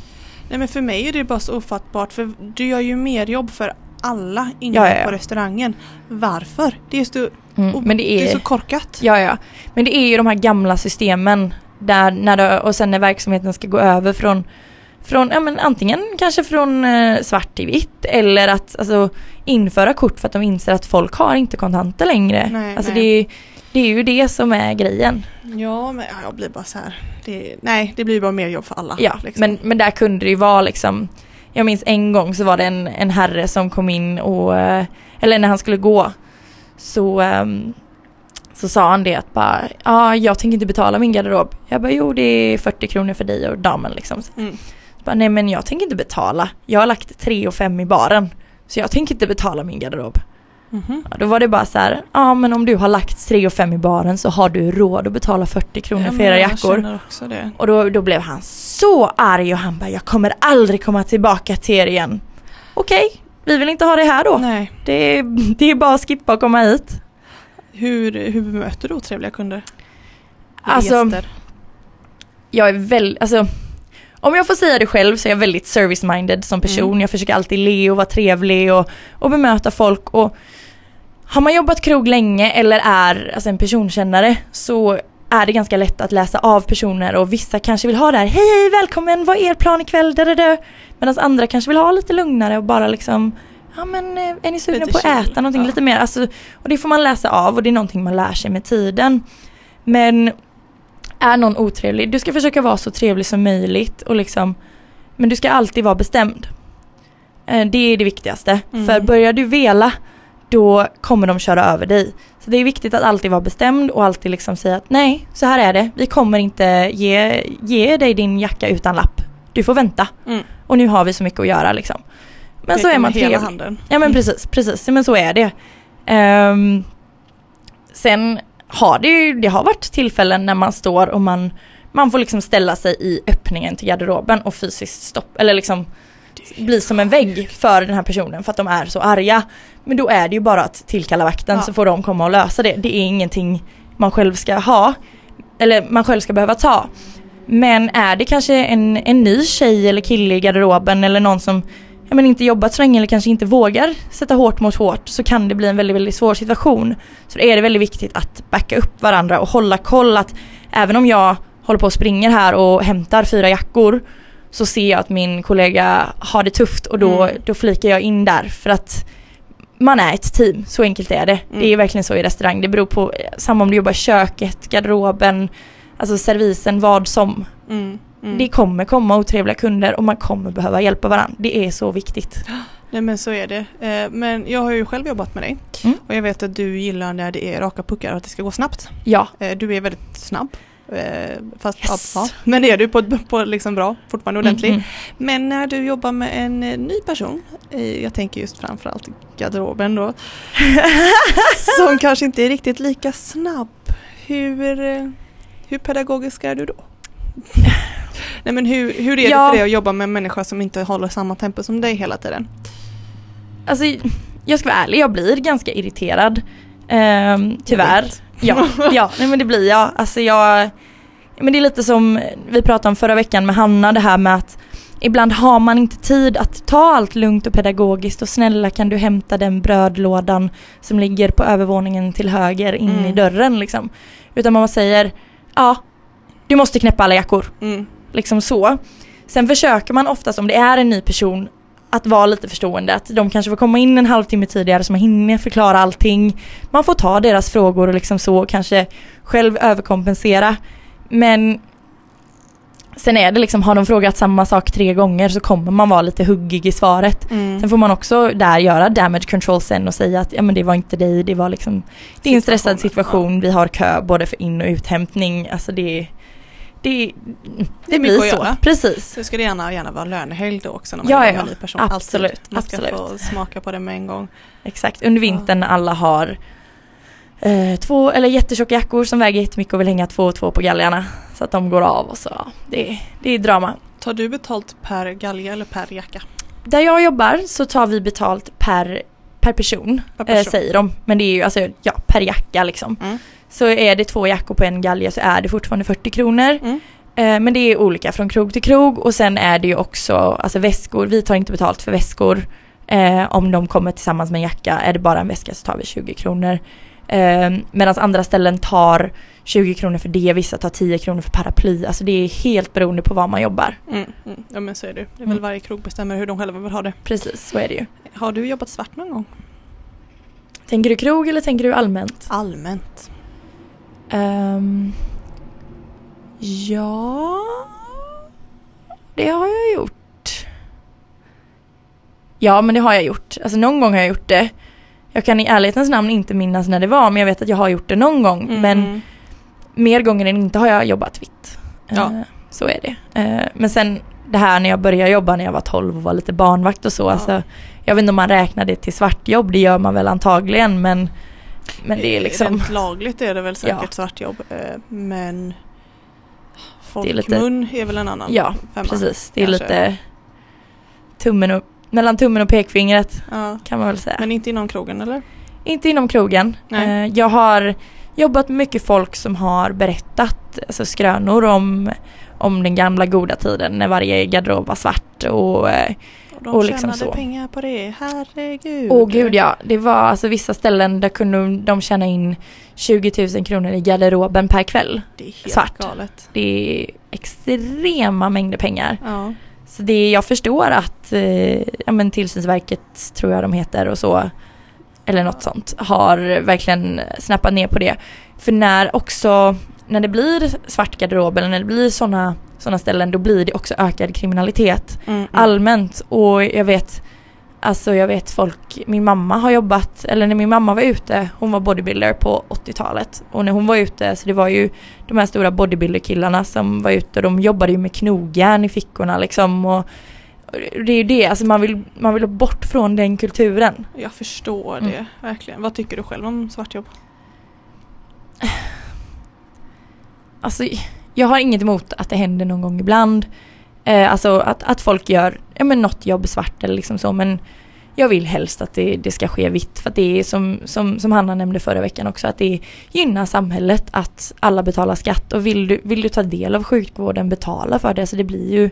Nej men för mig är det bara så ofattbart för du gör ju mer jobb för alla inne Ja, ja, på restaurangen. Varför? Det är, så, Mm, men det det är är, så korkat. ja, ja. Men det är ju de här gamla systemen där när det, och sen när verksamheten ska gå över från från, ja men antingen kanske från eh, svart till vitt eller att alltså, införa kort för att de inser att folk har inte kontanter längre. Nej, alltså nej. Det, är, det är ju det som är grejen. Ja men ja, jag blir bara så här. Det, nej det blir bara mer jobb för alla. Ja, liksom. men, men där kunde det ju vara liksom Jag minns en gång så var det en, en herre som kom in och eh, Eller när han skulle gå Så ehm, Så sa han det att bara Ja jag tänker inte betala min garderob. Jag bara jo det är 40 kronor för dig och damen liksom. Mm. bara, Nej men jag tänker inte betala. Jag har lagt 3 och 5 i baren. Så jag tänker inte betala min garderob Mhm. ja, Då var det bara så här Ja men om du har lagt 3 och 5 i baren så har du råd att betala 40 kronor Ja, för era jackor och då, då blev han så arg och han bara jag kommer aldrig komma tillbaka till er igen. Okej, vi vill inte ha det här då. Nej. Det, det är bara att skippa och komma hit. Hur, hur bemöter du otrevliga kunder? Alltså, Gäster? jag är väldigt, alltså om jag får säga det själv så är jag väldigt service-minded som person. Mm. Jag försöker alltid le och vara trevlig och, och bemöta folk. Och har man jobbat krog länge eller är alltså, en personkännare så är det ganska lätt att läsa av personer och vissa kanske vill ha det här Hej hej välkommen, vad är er plan ikväll? Medan andra kanske vill ha lite lugnare och bara liksom Ja men eh, är ni sugna på att äta någonting ja. lite mer? Alltså, och det får man läsa av och det är någonting man lär sig med tiden. Men är någon otrevlig, du ska försöka vara så trevlig som möjligt och liksom Men du ska alltid vara bestämd. Eh, Det är det viktigaste. Mm. För börjar du vela då kommer de köra över dig. Så det är viktigt att alltid vara bestämd och alltid liksom säga att nej, så här är det. Vi kommer inte ge, ge dig din jacka utan lapp. Du får vänta. Mm. Och nu har vi så mycket att göra liksom. Men så Pekar är man trevlig. handen. Ja men Mm. precis, precis. Men så är det. Ehm, sen har det ju, det har varit tillfällen när man står och man, man får liksom ställa sig i öppningen till garderoben och fysiskt stopp, eller liksom bli som en vägg för den här personen för att de är så arga. Men då är det ju bara att tillkalla vakten Ja. så får de komma och lösa det. Det är ingenting man själv ska ha. Eller man själv ska behöva ta. Men är det kanske en, en ny tjej eller kille i garderoben eller någon som ja, men inte jobbat så länge eller kanske inte vågar sätta hårt mot hårt så kan det bli en väldigt, väldigt svår situation. Så då är det väldigt viktigt att backa upp varandra och hålla koll att även om jag håller på och springer här och hämtar fyra jackor så ser jag att min kollega har det tufft och då, Mm. då flikar jag in där för att man är ett team, så enkelt är det. Mm. Det är verkligen så i restaurang. Det beror på, samma om du jobbar i köket, garderoben, alltså servisen, vad som. Mm. Mm. Det kommer komma otrevliga kunder och man kommer behöva hjälpa varandra. Det är så viktigt. Nej men så är det. Eh, Men jag har ju själv jobbat med dig. Mm. Och jag vet att du gillar när det är raka puckar och att det ska gå snabbt. Ja, Eh, Du är väldigt snabb. Eh, Fast, Yes. ja, men det är du på, på liksom bra, fortfarande ordentlig. Mm, Men när du jobbar med en eh, ny person, jag tänker just framförallt garderoben då, som kanske inte är riktigt lika snabb. Hur, eh, hur pedagogisk är du då? Nej men hur, hur är det Ja. för dig att jobba med en människa som inte håller samma tempo som dig hela tiden? Alltså, jag ska vara ärlig, jag blir ganska irriterad. Ehm, tyvärr. Ja, ja nej men det blir jag. Alltså jag, men det är lite som vi pratade om förra veckan med Hanna, det här med att ibland har man inte tid att ta allt lugnt och pedagogiskt och snälla kan du hämta den brödlådan som ligger på övervåningen till höger in Mm. i dörren liksom. Utan man säger, ja, du måste knäppa alla jackor. Mm. Liksom så. Sen försöker man oftast om det är en ny person att vara lite förstående, att de kanske får komma in en halvtimme tidigare så man hinner förklara allting. Man får ta deras frågor och liksom så kanske själv överkompensera. Men sen är det liksom, har de frågat samma sak tre gånger så kommer man vara lite huggig i svaret. Mm. Sen får man också där göra damage control sen och säga att ja men det var inte dig, det var liksom Det är en stressad situation, vi har kö både för in och uthämtning, alltså det Det, det, Det är blir så, precis. Så ska det gärna, gärna vara lönehelg då också när man Ja, jobbar ja, ny person. absolut, Alltid. Man ska absolut. få smaka på det med en gång. Exakt, under vintern när alla har eh, två eller jättetjocka jackor som väger jättemycket och vill hänga två och två på galgarna. Så att de går av och så, ja, det, det är drama. Tar du betalt per galge eller per jacka? Där jag jobbar så tar vi betalt per, per person, Per Eh, person. säger de. Men det är ju alltså, ja, per jacka liksom. Mm. Så är det två jackor på en galge så är det fortfarande 40 kronor. Mm. Eh, men det är olika från krog till krog och sen är det ju också alltså väskor. Vi tar inte betalt för väskor. Eh, om de kommer tillsammans med en jacka, är det bara en väska så tar vi 20 kronor. Eh, Medan andra ställen tar 20 kronor för det, vissa tar 10 kronor för paraply. Alltså det är helt beroende på var man jobbar. Mm. Mm. Ja men så är det. Det är väl Mm. varje krog bestämmer hur de själva vill ha det. Precis, så är det ju. Har du jobbat svart någon gång? Tänker du krog eller tänker du allmänt? Allmänt. Ehm, ja, det har jag gjort. Ja, men det har jag gjort. Alltså någon gång har jag gjort det. Jag kan i ärlighetens namn inte minnas när det var, men jag vet att jag har gjort det någon gång. Mm. Men mer gånger än inte har jag jobbat vitt. Ja. Eh, så är det. Eh, men sen det här när jag började jobba när jag var 12 och var lite barnvakt och så. Ja. Alltså, jag vet inte om man räknar det till svartjobb, det gör man väl antagligen men, men det är liksom... Rent lagligt är det väl säkert Ja. svartjobb. eh, Men Det är lite- folkmun är väl en annan Ja, femma. Precis, det är kanske. lite tummen och, mellan tummen och pekfingret Ja. kan man väl säga. Men inte inom krogen eller? Inte inom krogen. Nej. Eh, jag har jobbat med mycket folk som har berättat alltså skrönor om, om den gamla goda tiden när varje garderob var svart och eh, Och de Och liksom tjänade så. pengar på det, herregud. Åh gud ja, det var alltså vissa ställen där kunde de tjäna in 20 000 kronor i garderoben per kväll. Det är helt Svart. galet. Det är extrema mängder pengar. Ja. Så det, jag förstår att eh, ja, men Tillsynsverket, tror jag de heter och så, eller något sånt, har verkligen snappat ner på det. För när också, när det blir svart garderob eller när det blir sådana såna ställen, då blir det också ökad kriminalitet Mm, mm. allmänt. Och jag vet, alltså jag vet folk, min mamma har jobbat, eller när min mamma var ute, hon var bodybuilder på 80-talet. Och när hon var ute, så det var ju de här stora bodybuilder-killarna som var ute och de jobbade ju med knogjärn i fickorna liksom. Och och det är ju det, alltså man vill, man vill bort från den kulturen. Jag förstår Mm. det, verkligen. Vad tycker du själv om svartjobb? Alltså jag har inget emot att det händer någon gång ibland. Eh, alltså att, att folk gör ja, men något jobb svart eller liksom så men jag vill helst att det, det ska ske vitt för att det är som, som, som Hanna nämnde förra veckan också att det gynnar samhället att alla betalar skatt och vill du, vill du ta del av sjukvården betala för det så det blir ju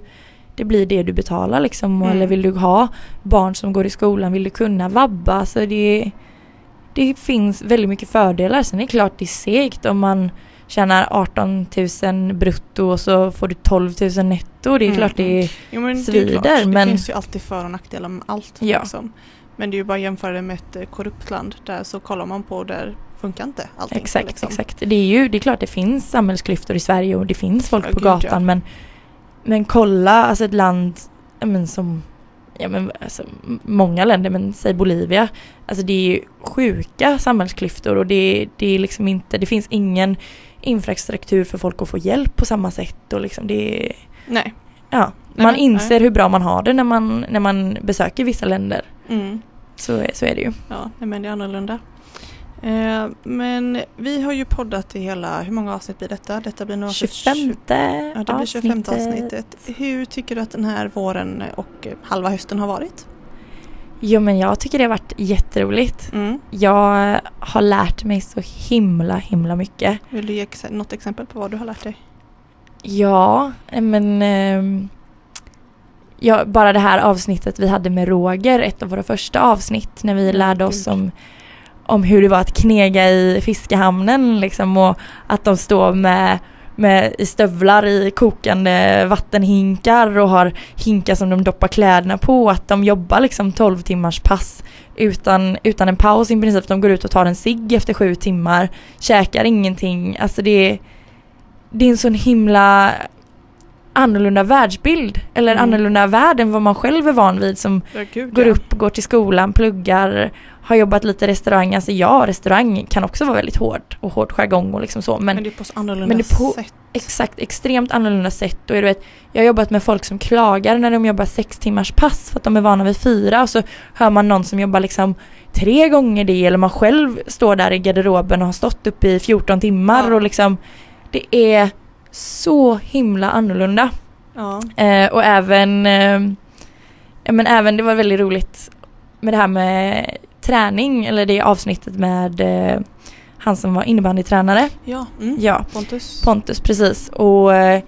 det blir det du betalar liksom. Mm. Eller vill du ha barn som går i skolan, vill du kunna vabba? Så det, det finns väldigt mycket fördelar. Sen är det klart det är segt om man tjänar 18 000 brutto och så får du 12 000 netto. Det är Mm, klart det är Jo, men det, är svider, men- det finns ju alltid för och nackdelar med allt. Ja. Liksom. Men det är ju bara att jämföra det med ett eh, korrupt land. Där så kollar man på där funkar inte allting. Exakt, liksom. exakt. Det är ju det är klart det finns samhällsklyftor i Sverige och det finns folk Ja, på gud, ja. gatan men men kolla alltså ett land men som ja, men, alltså, många länder men säg Bolivia alltså det är ju sjuka samhällsklyftor och det, det är liksom inte det finns ingen infrastruktur för folk att få hjälp på samma sätt och liksom det Nej. ja Nej, man inser nej. hur bra man har det när man när man besöker vissa länder Mm. så, så är det ju. Ja, men det är annorlunda. Eh, men vi har ju poddat i hela, hur många avsnitt blir detta? Detta blir nog 25 Ja, det blir 25 avsnittet. Hur tycker du att den här våren och halva hösten har varit? Jo men jag tycker det har varit jätteroligt. Mm. Jag har lärt mig så himla himla mycket. Vill du ge ex- något exempel på vad du har lärt dig? Ja, men ehm, ja, bara det här avsnittet vi hade med Roger, ett av våra första avsnitt när vi lärde oss om, om hur det var att knega i fiskehamnen liksom och att de står med med i stövlar i kokande vattenhinkar och har hinkar som de doppar kläderna på. Att de jobbar liksom 12 timmars pass utan, utan en paus i princip. De går ut och tar en cigg efter sju timmar, käkar ingenting. Alltså det är, det är en sån himla annorlunda världsbild. Eller Mm. annorlunda värld än vad man själv är van vid som Ja, gud, går ja. upp, går till skolan, pluggar, har jobbat lite i restaurang. Alltså ja, restaurang kan också vara väldigt hård och hård jargong och liksom så. Men, Men det är på så annorlunda men det är på- sätt. exakt, extremt annorlunda sätt. Och du vet, jag har jobbat med folk som klagar när de jobbar sex timmars pass för att de är vana vid fyra och så hör man någon som jobbar liksom tre gånger det eller man själv står där i garderoben och har stått upp i 14 timmar Ja. och liksom det är så himla annorlunda. Ja. Eh, och även, eh, men även det var väldigt roligt med det här med träning eller det avsnittet med eh, han som var innebandytränare. Ja. Mm. Ja, Pontus. Pontus precis. Och, eh,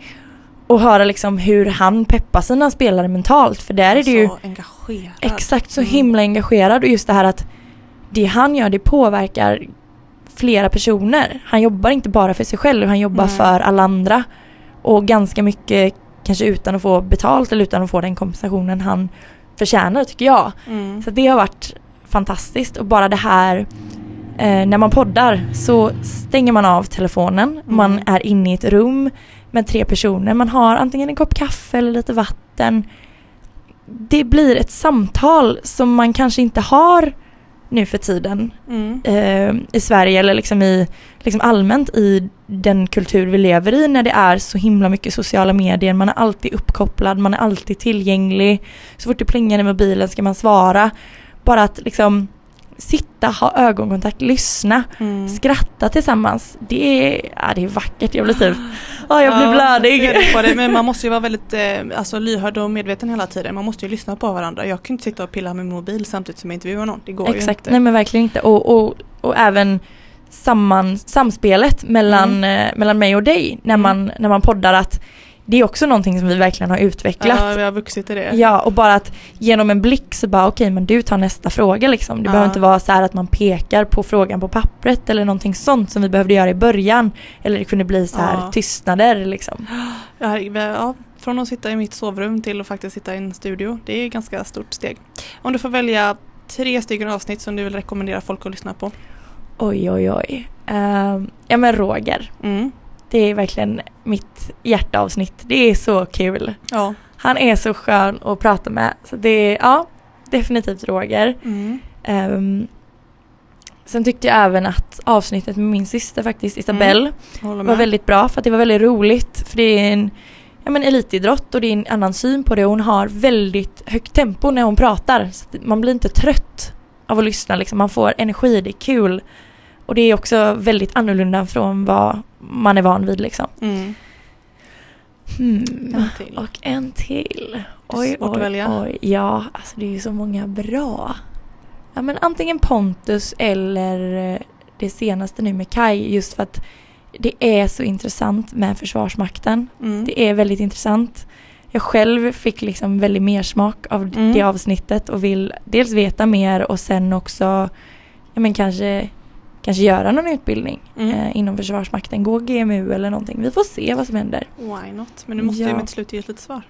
och höra liksom hur han peppar sina spelare mentalt för där är det ju Så engagerad. exakt så Mm. himla engagerad och just det här att det han gör det påverkar flera personer. Han jobbar inte bara för sig själv, han jobbar Nej. för alla andra. Och ganska mycket kanske utan att få betalt eller utan att få den kompensationen han förtjänar tycker jag. Mm. Så det har varit fantastiskt och bara det här eh, när man poddar så stänger man av telefonen, man Mm. är inne i ett rum med tre personer, man har antingen en kopp kaffe eller lite vatten. Det blir ett samtal som man kanske inte har nu för tiden Mm. eh, i Sverige eller liksom i liksom allmänt i den kultur vi lever i när det är så himla mycket sociala medier. Man är alltid uppkopplad, man är alltid tillgänglig. Så fort det plingar i mobilen ska man svara. Bara att liksom sitta, ha ögonkontakt, lyssna, Mm. skratta tillsammans. Det är, ja, det är vackert. Jag blir typ, ja, jag blir blödig. jag. Men man måste ju vara väldigt eh, alltså, lyhörd och medveten hela tiden. Man måste ju lyssna på varandra. Jag kan inte sitta och pilla med min mobil samtidigt som jag intervjuar någon. Det går ju Exakt, inte. nej men verkligen inte. Och, och, och även samman, samspelet mellan, eh, mellan mig och dig när, Mm. man, när man poddar att det är också någonting som vi verkligen har utvecklat. Ja, vi har vuxit i det. Ja, och bara att genom en blick så bara okej men du tar nästa fråga liksom. Det Ja. behöver inte vara så här att man pekar på frågan på pappret eller någonting sånt som vi behövde göra i början. Eller det kunde bli så här Ja. tystnader liksom. Ja, från att sitta i mitt sovrum till att faktiskt sitta i en studio. Det är ett ganska stort steg. Om du får välja tre stycken avsnitt som du vill rekommendera folk att lyssna på. Oj oj oj. Ehm, ja men Roger. Mm. Det är verkligen mitt hjärteavsnitt. Det är så kul. Ja. Han är så skön att prata med. Så det är, ja, definitivt Roger. Mm. Ehm, sen tyckte jag även att avsnittet med min syster faktiskt, Isabelle, Håller var väldigt bra för att det var väldigt roligt. För det är en ja, men elitidrott och det är en annan syn på det. Hon har väldigt högt tempo när hon pratar. Så man blir inte trött av att lyssna. Liksom. Man får energi, det är kul. Och det är också väldigt annorlunda från vad man är van vid. Liksom. Mm. Hmm. En till. Och en till. Oj, oj, oj. Ja, alltså det är ju så många bra. Ja, men antingen Pontus eller eh, det senaste nu med Kai just för att det är så intressant med Försvarsmakten. Mm. Det är väldigt intressant. jag själv fick liksom väldigt mer smak av Mm. det avsnittet och vill dels veta mer och sen också ja, men kanske, kanske göra någon utbildning Mm. eh, inom Försvarsmakten, gå GMU eller någonting. Vi får se vad som händer. Why not? Men du måste Ja. ju med till slut ge ett litet svar.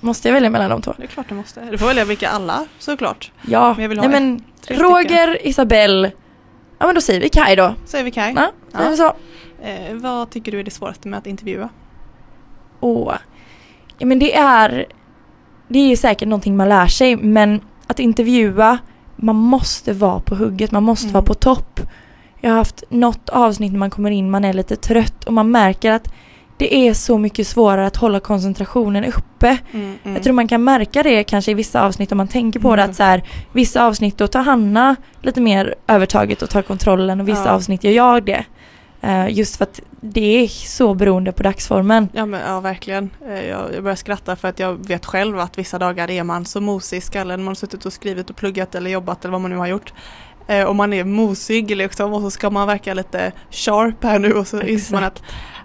Måste jag välja mellan de två? Det är klart du måste. Du får välja vilka alla såklart. Ja, Men jag vill ha nej men Roger, Isabelle, ja men då säger vi Kaj då. Säger vi Kaj. Ja, så. Eh, vad tycker du är det svåraste med att intervjua? Åh. Ja men det är Det är säkert någonting man lär sig men att intervjua Man måste vara på hugget, man måste Mm. vara på topp. Jag har haft något avsnitt när man kommer in, man är lite trött och man märker att det är så mycket svårare att hålla koncentrationen uppe. Mm, Jag tror man kan märka det kanske i vissa avsnitt om man tänker på det Mm. att så här, vissa avsnitt då tar Hanna lite mer övertaget och tar kontrollen och vissa Ja. avsnitt gör jag det. Eh, just för att det är så beroende på dagsformen. Ja men ja verkligen. Eh, Jag, jag börjar skratta för att jag vet själv att vissa dagar är man så mosig i skallen. Man har suttit och skrivit och pluggat eller jobbat eller vad man nu har gjort. Eh, och man är mosig liksom och så ska man verka lite sharp här nu och så inser man att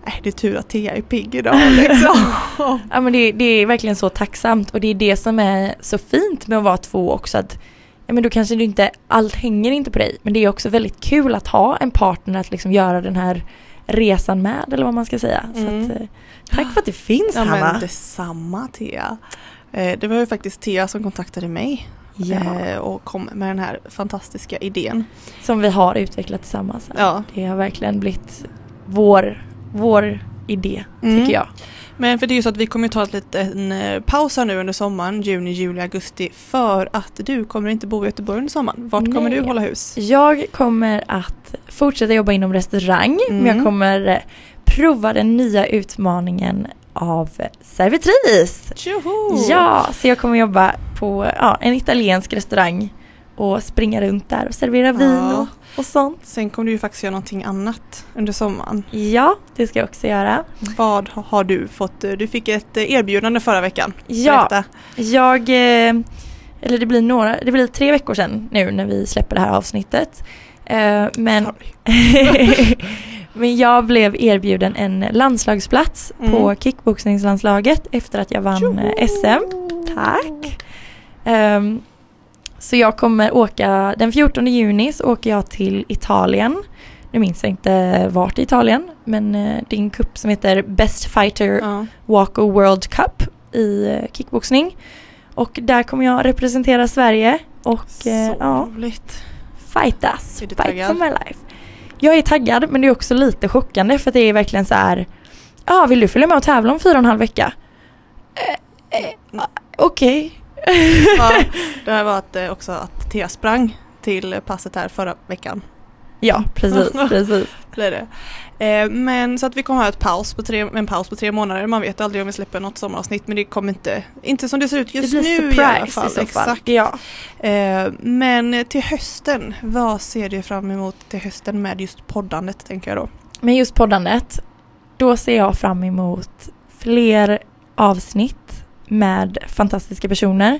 äh, det är tur att Thea är pigg idag liksom. Ja men det, det är verkligen så tacksamt och det är det som är så fint med att vara två också att men då kanske det inte, allt hänger inte på dig men det är också väldigt kul att ha en partner att liksom göra den här resan med eller vad man ska säga. Mm. Att, eh, tack för att det finns ja Hanna. men detsamma Thea. Eh, det var ju faktiskt Thea som kontaktade mig Ja, eh, och kom med den här fantastiska idén. som vi har utvecklat tillsammans. Ja. Det har verkligen blivit vår, vår idé Mm. tycker jag. Men för det är ju så att vi kommer ta ett liten eh, paus här nu under sommaren, juni, juli, augusti för att du kommer inte bo i Göteborg under sommaren. Vart kommer Nej. du hålla hus? Jag kommer att fortsätta jobba inom restaurang Mm. men jag kommer eh, prova den nya utmaningen av servitris. Tjoho! Ja, så jag kommer jobba på ja, en italiensk restaurang och springa runt där och servera vin Ja. och, och sånt. Sen kommer du ju faktiskt göra någonting annat under sommaren. Ja, det ska jag också göra. Vad ha- har du fått? Du fick ett eh, erbjudande förra veckan. Ja, Berätta. jag, eh, eller det blir några, det blir tre veckor sedan nu när vi släpper det här avsnittet. Eh, Men. Men jag blev erbjuden en landslagsplats Mm. på kickboxningslandslaget efter att jag vann eh, SM. Tack! Så jag kommer åka, den 14 juni så åker jag till Italien. Nu minns jag inte vart i Italien men eh, det är en cup som heter Best Fighter Ja. Waco World Cup i eh, kickboxning. Och där kommer jag representera Sverige och eh, Så ja, roligt. fightas. Fight taggad? for my life. Jag är taggad men det är också lite chockande för det är verkligen så här. Ja, vill du följa med och tävla om fyra och en halv vecka? Eh, eh, ah, Okej. Ja, det här var att, eh, också att Thea sprang till passet här förra veckan. ja, precis, precis. Blir det. Eh, men så att vi kommer ha ett paus på tre, en paus på tre månader. Man vet aldrig om vi släpper något sommaravsnitt men det kommer inte, inte som det ser ut just nu surprise i alla fall. i fall. Exakt. Ja. Eh, men till hösten, vad ser du fram emot till hösten med just poddandet tänker jag då? Men just poddandet, då ser jag fram emot fler avsnitt med fantastiska personer.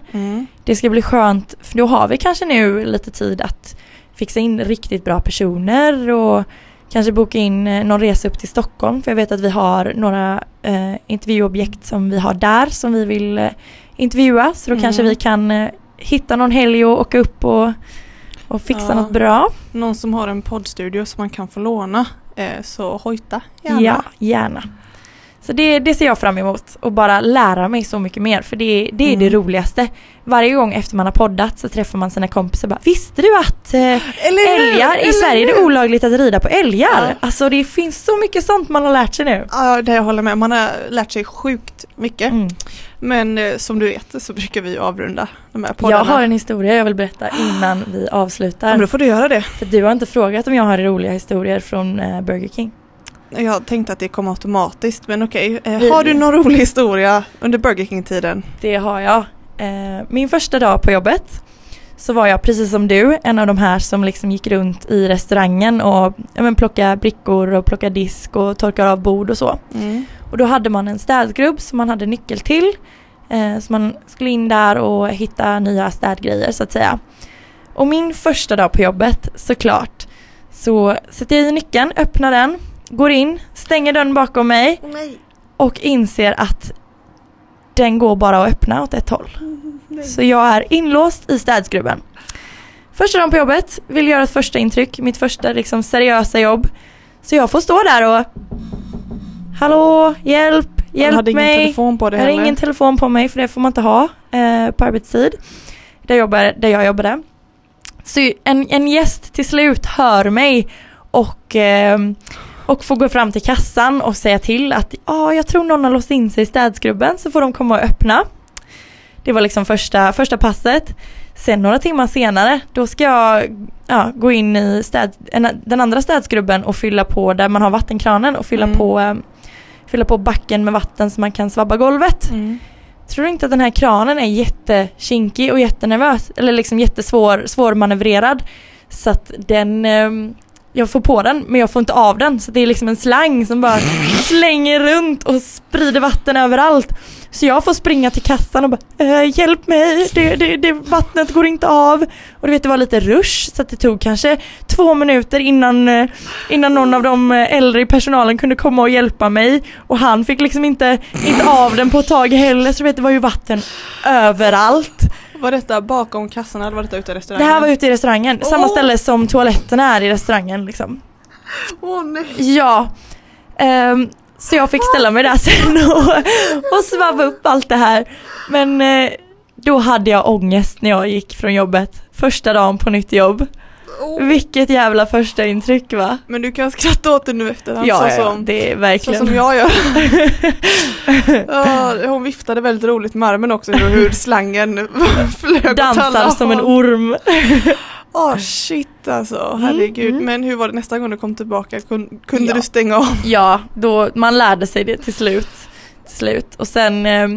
Det ska bli skönt för då har vi kanske nu lite tid att fixa in riktigt bra personer och kanske boka in eh, någon resa upp till Stockholm för jag vet att vi har några eh, intervjuobjekt som vi har där som vi vill eh, intervjua så då Mm. kanske vi kan eh, hitta någon helg och åka upp och, och fixa Ja. något bra. Någon som har en poddstudio som man kan få låna. Eh, så hojta gärna. Ja, gärna. Så det, det ser jag fram emot och bara lära mig så mycket mer för det, det är Mm. det roligaste. Varje gång efter man har poddat så träffar man sina kompisar och bara Visste du att eh, hur? älgar, i Eller Sverige är det hur? olagligt att rida på älgar? Ja. Alltså det finns så mycket sånt man har lärt sig nu. Ja, det jag håller med. Man har lärt sig sjukt mycket. Mm. Men eh, som du vet så brukar vi avrunda de här poddarna. Jag har en historia jag vill berätta innan vi Ja, avslutar. men då får du göra det. För du har inte frågat om jag har roliga historier från eh, Burger King. Jag tänkte att det kom automatiskt men okej. Eh, Vi- har du någon rolig historia under Burger King-tiden? Det har jag. Eh, min första dag på jobbet så var jag precis som du en av de här som liksom gick runt i restaurangen och ja, men, plocka brickor och plocka disk och torkar av bord och så. Och då hade man en städgrupp som man hade nyckel till. Eh, så man skulle in där och hitta nya städgrejer så att säga. Och min första dag på jobbet såklart så sätter jag i nyckeln, öppnar den, går in, stänger dörren bakom mig nej. och inser att den går bara att öppna åt ett håll. Så jag är inlåst i städskrubben. Första dagen på jobbet, vill göra ett första intryck, mitt första liksom seriösa jobb. Så jag får stå där och Hallå, hjälp, hjälp hade ingen mig. telefon på dig Jag har heller. ingen telefon på mig för det får man inte ha eh, på arbetstid. Där, jobbar, där jag jobbade. Så en, en gäst till slut hör mig och, eh, och får gå fram till kassan och säga till att ah, jag tror någon har låst in sig i städskrubben så får de komma och öppna. Det var liksom första, första passet. Sen några timmar senare, då ska jag ja, gå in i städ, en- den andra städskrubben och fylla på där man har vattenkranen och fylla, Mm. på, eh, fylla på backen med vatten så man kan svabba golvet. Mm. Tror du inte att den här kranen är jättekinkig och jättenervös? Eller liksom jättesvår svårmanövrerad? Så att den, ehm, jag får på den men jag får inte av den. Så det är liksom en slang som bara slänger runt och sprider vatten överallt. Så jag får springa till kassan och bara "Eh, hjälp mig, det, det, det, vattnet går inte av. Och du vet det var lite rush så det tog kanske två minuter innan, eh, innan någon av de eh, äldre i personalen kunde komma och hjälpa mig. Och han fick liksom inte, inte av den på ett tag heller så du vet det var ju vatten överallt. Var detta bakom kassan eller var detta ute i Det restaurangen? här var ute i restaurangen, samma Åh. ställe som toaletterna är i restaurangen liksom. Åh nej. Ja. Ehm, så jag fick ställa mig där sen och, och svabba upp allt det här. Men eh, då hade jag ångest när jag gick från jobbet. Första dagen på nytt jobb. Vilket jävla första intryck va? Men du kan skratta åt det nu efterhand Ja, så, ja, som, det är så verkligen. som jag gör. ja, hon viftade väldigt roligt med armen också hur, slangen flög Dansar som en orm. Åh shit alltså, herregud. mm. Men hur var det nästa gång du kom tillbaka? Kun, kunde Ja. du stänga av? Ja, då, man lärde sig det till slut. Till slut. Och sen eh,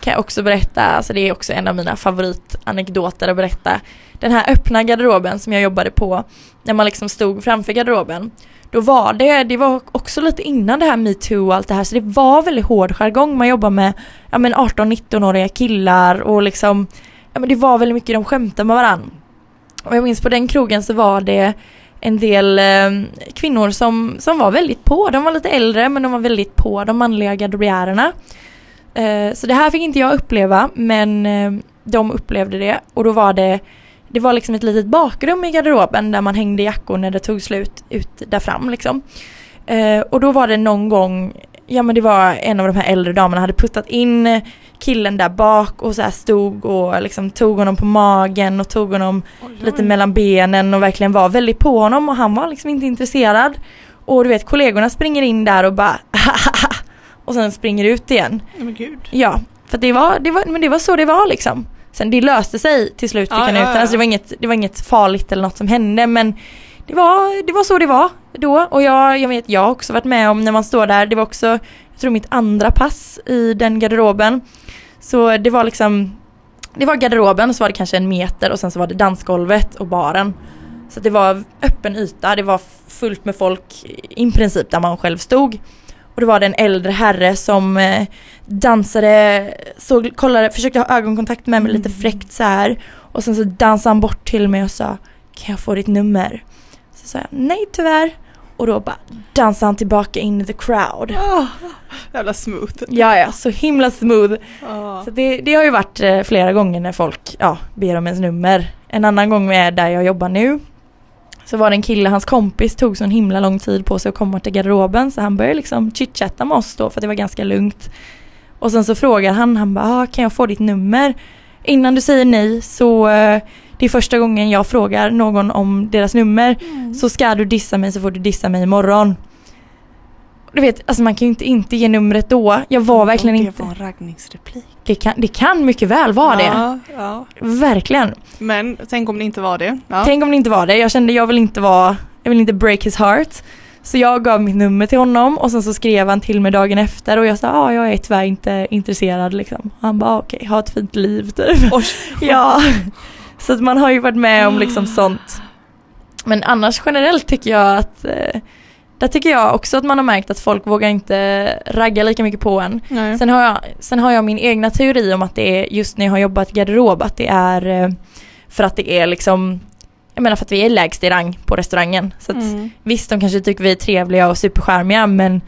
kan jag också berätta, alltså det är också en av mina favoritanekdoter att berätta. Den här öppna garderoben som jag jobbade på, när man liksom stod framför garderoben. Då var det, det var också lite innan det här metoo och allt det här, så det var väldigt hård jargong. Man jobbar med ja, men 18-19-åriga killar och liksom, ja men det var väldigt mycket de skämtade med varandra. Och jag minns på den krogen så var det en del eh, kvinnor som, som var väldigt på. De var lite äldre men de var väldigt på de manliga garderobiärerna. Eh, så det här fick inte jag uppleva men eh, de upplevde det och då var det det var liksom ett litet bakrum i garderoben där man hängde jackor när det tog slut ut där fram liksom. Eh, och då var det någon gång, ja men det var en av de här äldre damerna hade puttat in killen där bak och så här stod och liksom tog honom på magen och tog honom lite mellan benen och verkligen var väldigt på honom och han var liksom inte intresserad. Och du vet kollegorna springer in där och bara och sen springer ut igen. Ja, gud. Ja, för det var, det var, men det var så det var liksom. Sen det löste sig till slut fick Ja, han ja, ut den. ja. Alltså det var, inget, det var inget farligt eller något som hände men det var, det var så det var då och jag, jag vet, jag har också varit med om när man står där, det var också, jag tror mitt andra pass i den garderoben. Så det var liksom, det var garderoben och så var det kanske en meter och sen så var det dansgolvet och baren. Så det var öppen yta, det var fullt med folk i princip där man själv stod. Och då var det en äldre herre som eh, dansade, såg, kollade, försökte ha ögonkontakt med mig lite fräckt så här. Och sen så dansade han bort till mig och sa Kan jag få ditt nummer? Så sa jag nej tyvärr. Och då bara dansade han tillbaka in i the crowd. Ah, jävla smooth. Ja, ja, så himla smooth. Ah. Så det, det har ju varit eh, flera gånger när folk ja, ber om ens nummer. En annan gång är där jag jobbar nu. Så var det en kille, hans kompis tog så en himla lång tid på sig att komma till garderoben så han började liksom chitchatta med oss då för det var ganska lugnt. Och sen så frågar han, han bara ah, kan jag få ditt nummer? Innan du säger nej så eh, det är första gången jag frågar någon om deras nummer. Så ska du dissa mig så får du dissa mig imorgon. Du vet, alltså man kan ju inte inte ge numret då. Jag var verkligen Och det inte... var en raggningsreplik. Det kan, det kan mycket väl vara det. Ja, ja. Verkligen. Men tänk om det inte var det. Ja. Tänk om det inte var det. Jag kände jag vill inte vara, jag vill inte break his heart. Så jag gav mitt nummer till honom och sen så skrev han till mig dagen efter och jag sa ah, jag är tyvärr inte intresserad liksom. Han bara okej, ha ett fint liv typ. Oj. ja. Så att man har ju varit med om liksom sånt. Men annars generellt tycker jag att eh, där tycker jag också att man har märkt att folk vågar inte ragga lika mycket på en. Nej. Sen har, jag, sen har jag min egna teori om att det är just när jag har jobbat garderob att det är eh, för att det är liksom jag menar för att vi är lägst i rang på restaurangen. Så att Mm. visst de kanske tycker vi är trevliga och superskärmiga men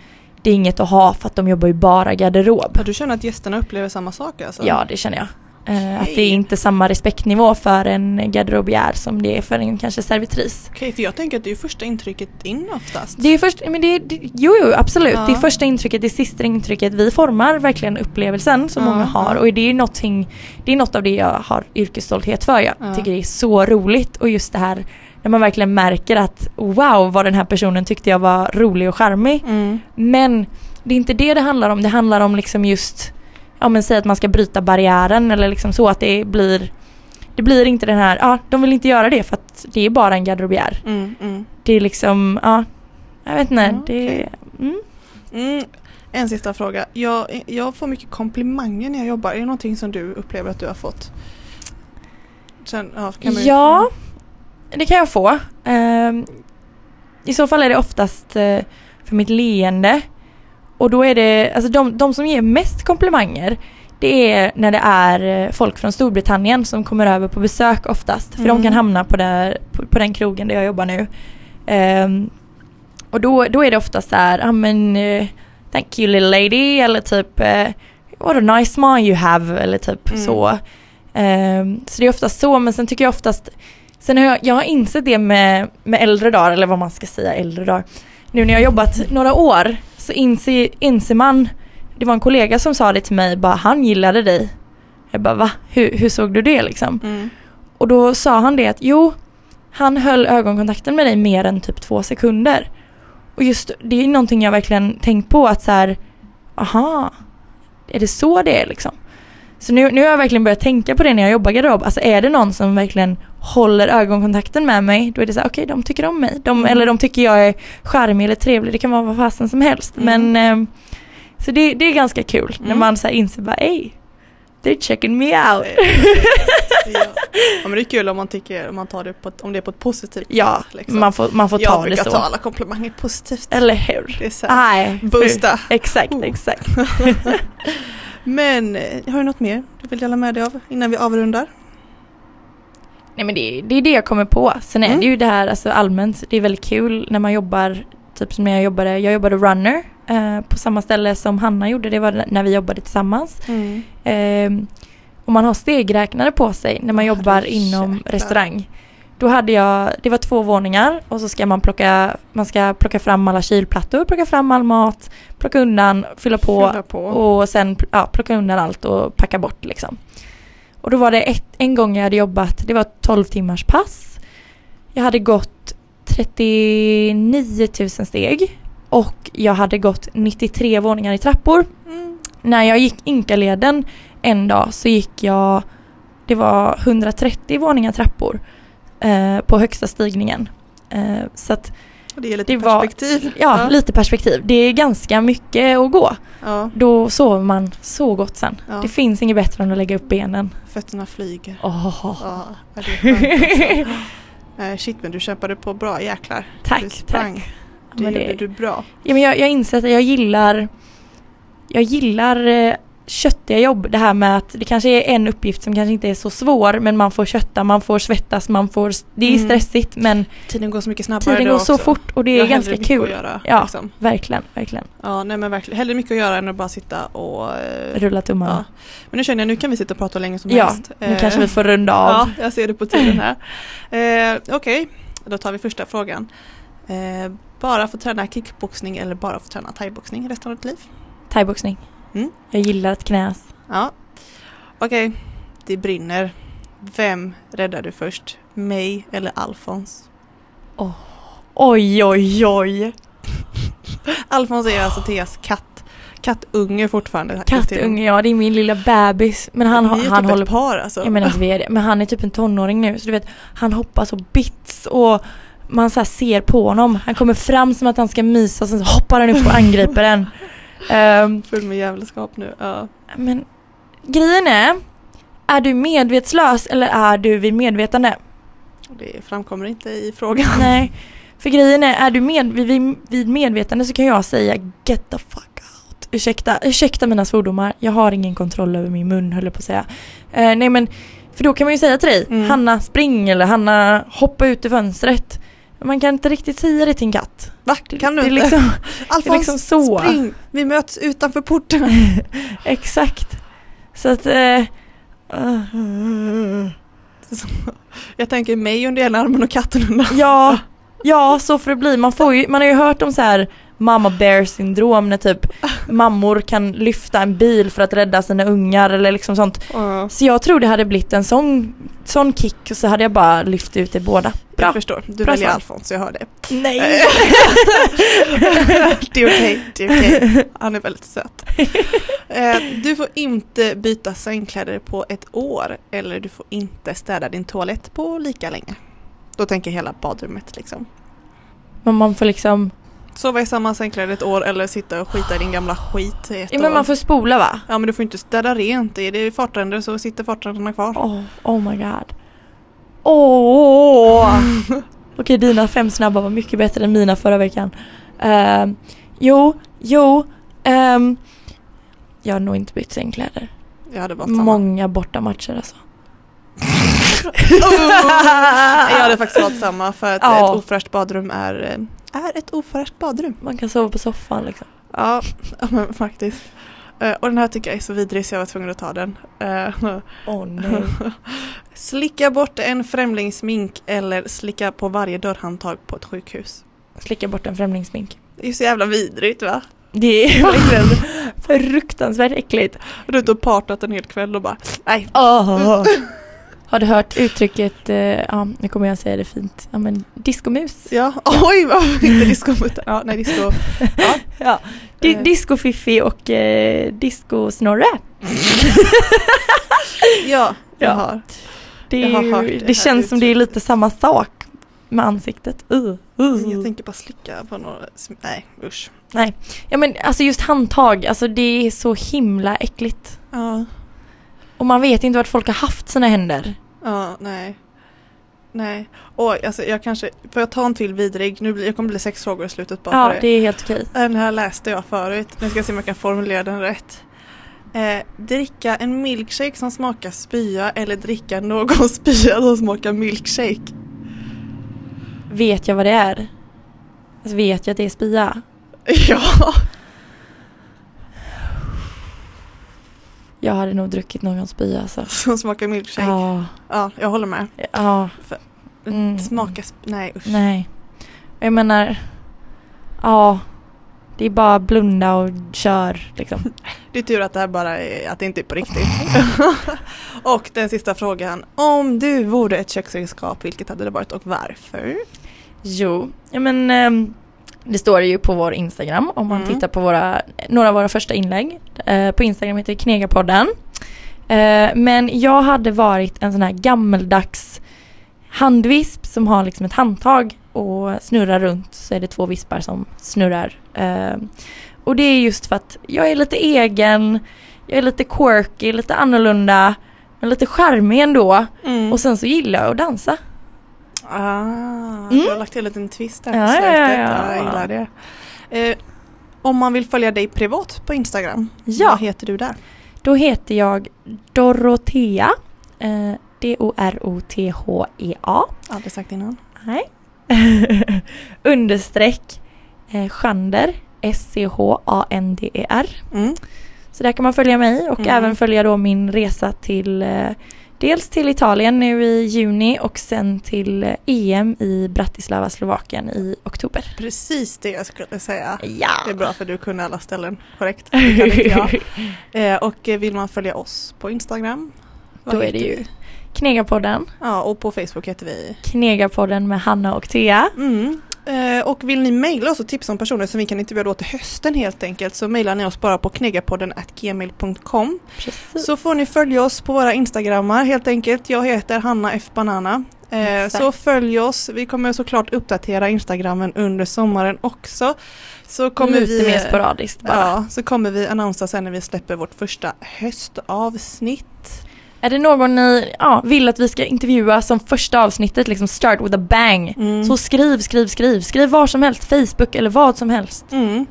det är inget att ha för att de jobbar ju bara garderob. Ja, du känner att gästerna upplever samma sak alltså? Ja, det känner jag. Eh, att det är inte samma respektnivå för en garderobiär som det är för en kanske servitris. Okej, för jag tänker att det är första intrycket in oftast. Det är först, men det, det, jo, jo absolut, Ja. det är första intrycket, det är sista intrycket. Vi formar verkligen upplevelsen som Ja, många har och det är någonting, det är något av det jag har yrkesstolthet för. Jag Ja. tycker det är så roligt och just det här när man verkligen märker att wow vad den här personen tyckte jag var rolig och charmig. Mm. Men det är inte det det handlar om, det handlar om liksom just Ja men säg att man ska bryta barriären eller liksom så att det blir Det blir inte den här, ja de vill inte göra det för att det är bara en garderobiär. Mm, mm. Det är liksom, ja Jag vet inte, Ja, det mm. Mm. En sista fråga. Jag, jag får mycket komplimanger när jag jobbar. Är det någonting som du upplever att du har fått? Sen, ja, man Ja, det kan jag få. Ehm, I så fall är det oftast eh, för mitt leende. Och då är det, alltså de, de som ger mest komplimanger det är när det är eh, folk från Storbritannien som kommer över på besök oftast. För Mm. de kan hamna på, där, på, på den krogen där jag jobbar nu. Ehm, och då, då är det oftast så här, ja men eh, Thank you little lady eller typ eh, What a nice smile you have eller typ Mm. så. Ehm, så det är oftast så men sen tycker jag oftast Sen har jag, jag har insett det med, med äldre dagar eller vad man ska säga äldre dagar. Nu när jag har jobbat några år så inser, inser man Det var en kollega som sa det till mig bara han gillade dig. Jag bara va? Hur, hur såg du det liksom? Mm. Och då sa han det att jo, han höll ögonkontakten med dig mer än typ två sekunder. Och just det är någonting jag verkligen tänkt på att så här, aha, är det så det är liksom? Så nu, nu har jag verkligen börjat tänka på det när jag jobbar garderob. Alltså är det någon som verkligen håller ögonkontakten med mig, då är det så här, okej de tycker om mig. De, Mm. Eller de tycker jag är charmig eller trevlig, det kan vara vad fasen som helst. Mm. Men, eh, så det, det är ganska kul när Mm. man så här inser bara, ey, they're checking me out. ja. ja men det är kul om man tycker om man tar det på om det är på ett positivt Ja, sätt. Liksom. man får, man får jag ta det brukar så. ta alla komplimanger positivt. Eller hur? Det är så här, Nej, boosta. för- Exakt, Oh. exakt. Men eh, har du något mer du vill dela med dig av innan vi avrundar? Nej men det, det är det jag kommer på. Sen är Mm. det ju det här alltså allmänt, det är väldigt kul när man jobbar, typ som när jag jobbade, jag jobbade runner eh, på samma ställe som Hanna gjorde, det var när vi jobbade tillsammans. Mm. Eh, och man har stegräknare på sig när man jobbar Herrejäklar. inom restaurang. Då hade jag, det var två våningar och så ska man plocka, man ska plocka fram alla kylplattor, plocka fram all mat, plocka undan, fylla på Fylla på. och sen ja, plocka undan allt och packa bort liksom. Och då var det ett, en gång jag hade jobbat, det var 12 timmars pass. Jag hade gått 39 000 steg och jag hade gått 93 våningar i trappor. Mm. När jag gick Inkaleden en dag så gick jag, det var 130 våningar trappor eh, på högsta stigningen. Eh, så att, Det ger lite Det var- perspektiv. ja, lite perspektiv. Det är ganska mycket att gå. ja. Då sover man så gott sen. Ja. Det finns inget bättre än att lägga upp benen. Fötterna flyger. Åh. Ja, ja, det är alltså. Shit men du kämpade på bra jäklar. Tack, du sprang. tack. Det Men gjorde det- du bra. Ja, men jag, jag inser att jag gillar Jag gillar eh, köttiga jobb. Det här med att det kanske är en uppgift som kanske inte är så svår men man får kötta, man får svettas, man får Det är Mm. stressigt men Tiden går så mycket snabbare tiden går så också. fort och det är har ganska kul. Att göra, Ja. liksom. Verkligen, verkligen. ja, nej men verkligen. Hellre mycket att göra än att bara sitta och... eh, Rulla ja. tummarna. Men nu känner jag, nu kan vi sitta och prata hur länge som Ja, helst. nu Eh, kanske vi får runda av. Ja, jag ser det på tiden här. Eh, Okej, då tar vi första frågan. Eh, bara få träna kickboxning eller bara få träna thaiboxning resten av ditt liv? Thaiboxning. Mm. Jag gillar att knäs. Ja. Okej, det brinner. Vem räddar du först? Mig eller Alfons? Oj, oj, oj. Alfons är alltså Theas katt. Kattunge fortfarande. Kattunge, ja det är min lilla bebis. Men han, Ni är han typ håller ett par alltså. Jag menar vi är det, men han är typ en tonåring nu så du vet Han hoppar så bits och man så ser på honom. Han kommer fram som att han ska mysa sen så hoppar han upp och angriper en. Ehm, Full med jävelskap nu. Ja. men grejen är, är du medvetslös eller är du vid medvetande? Det framkommer inte i frågan. Nej. För grejen är, är du med, vid, vid medvetande så kan jag säga get the fuck out. Ursäkta, ursäkta mina svordomar. Jag har ingen kontroll över min mun höll jag på att säga. Eh, nej men, för då kan man ju säga till dig, Mm. Hanna spring eller Hanna hoppa ut i fönstret. Man kan inte riktigt säga det till en katt. Va? Kan du det är inte? liksom, Alfons, liksom så. spring! Vi möts utanför porten. exakt. Så att... Eh, uh, Jag tänker mig under ena armen och katten under ja, ja, så får det bli. Man, får ju, man har ju hört om så här mamma bear syndrom när typ mammor kan lyfta en bil för att rädda sina ungar eller liksom sånt. Ja. Så jag tror det hade blivit en sån, sån kick och så hade jag bara lyft ut er båda. Jag Bra. förstår. Du Bra väljer. Alfons, jag hör det. Nej! det är okej, det är okej. Han är väldigt söt. Eh, Du får inte byta sängkläder på ett år eller du får inte städa din toalett på lika länge. Då tänker jag hela badrummet liksom. Men man får liksom, Sova i samma sängkläder ett år eller sitta och skita i din gamla skit i ett ja men år. man får spola va? Ja men du får inte städa rent. Är det fartränder så sitter fartränderna kvar. Oh, oh my god. Åh! Okej dina fem snabba var mycket bättre än mina förra veckan. Ehm, jo, jo. ehm, jag har nog inte bytt sängkläder. Jag hade valt samma. Många bortamatcher alltså. Jag hade faktiskt valt samma för att Ja. ett ofräscht badrum är, eh, är ett ofräscht badrum. Man kan sova på soffan liksom. Ja, men faktiskt. Eh, Och den här tycker jag är så vidrig så jag var tvungen att ta den. Eh, Åh nej. Slicka bort en främlingsmink eller slicka på varje dörrhandtag på ett sjukhus. Slicka bort en främlingsmink. Det är så jävla vidrigt va? Det är verkligen fruktansvärt äckligt. Du ute och partat en hel kväll och bara nej. Oh. Har du hört uttrycket, eh, ja nu kommer jag säga det fint, ja men diskomus? Ja, oj vad fick det diskomuten? Ja, nej disco. Ja. Di- Eh. Disco-Fiffi och eh, Disco-Snorre. Ja, jag Ja. har. Det, Jag har hört det det, känns som det är uttrycket. lite samma sak med ansiktet. Uh, uh. Jag tänker bara slicka på några, nej usch. Ja men alltså just handtag, alltså det är så himla äckligt. Ja, Och man vet inte vart folk har haft sina händer. ja, nej. Nej. Oj, alltså jag kanske, får jag ta en till vidrig? Nu blir, jag kommer bli sex frågor i slutet bara Ja, för det är helt okej. Den här läste jag förut. Nu ska jag se om jag kan formulera den rätt. Eh, dricka en milkshake som smakar spya eller dricka någon spya som smakar milkshake. Vet jag vad det är? Alltså vet jag att det är spya? Ja. Jag hade nog druckit någon spya alltså. Som smakar milkshake. Ja, Ja, jag håller med. ja, Mm. Smaka nej usch. nej. Jag menar, ja. Det är bara blunda och kör liksom. Det är tur att det här bara är, att det inte är på riktigt. och den sista frågan. Om du vore ett köksredskap, vilket hade det varit och varför? Jo, ja men ehm, det står ju på vår Instagram om man Mm. tittar på våra, några av våra första inlägg. Eh, på Instagram heter det Knegarpodden. Eh, men jag hade varit en sån här gammeldags handvisp som har liksom ett handtag och snurrar runt så är det två vispar som snurrar. Eh, och det är just för att jag är lite egen, jag är lite quirky, lite annorlunda, men lite charmig ändå. Mm. Och sen så gillar jag att dansa. Ah, Mm. du har lagt till en liten twist där på Ja, slutet. ja, ja. jag gillar det. Eh, om man vill följa dig privat på Instagram, Ja. vad heter du där? Då heter jag Dorotea. Eh, D-O-R-O-T-H-E-A. Aldrig sagt innan. Nej. Understreck eh, Schander. S-C-H-A-N-D-E-R. Mm. Så där kan man följa mig och Mm. även följa då min resa till eh, Dels till Italien nu i juni och sen till eh, EM i Bratislava, Slovakien i oktober. Precis det jag skulle säga. Ja! Det är bra för du kunde alla ställen korrekt. Det kan inte jag. Eh, och eh, vill man följa oss på Instagram? Då är det ju? Knegarpodden. Ja, och på Facebook heter vi Knegarpodden med Hanna och Thea. Mm. Eh, och vill ni mejla oss och tipsa om personer som vi kan intervjua då till hösten helt enkelt så mejlar ni oss bara på knegarpodden gmail.com. Så får ni följa oss på våra instagrammar helt enkelt. Jag heter Hanna F Banana. Eh, så följ oss. Vi kommer såklart uppdatera instagrammen under sommaren också. Så kommer Lite vi, mer sporadiskt bara. Ja, så kommer vi annonsera sen när vi släpper vårt första höstavsnitt. Är det någon ni ja, vill att vi ska intervjua som första avsnittet, liksom start with a bang. Mm. Så skriv, skriv, skriv. Skriv var som helst, Facebook eller vad som helst. Mm.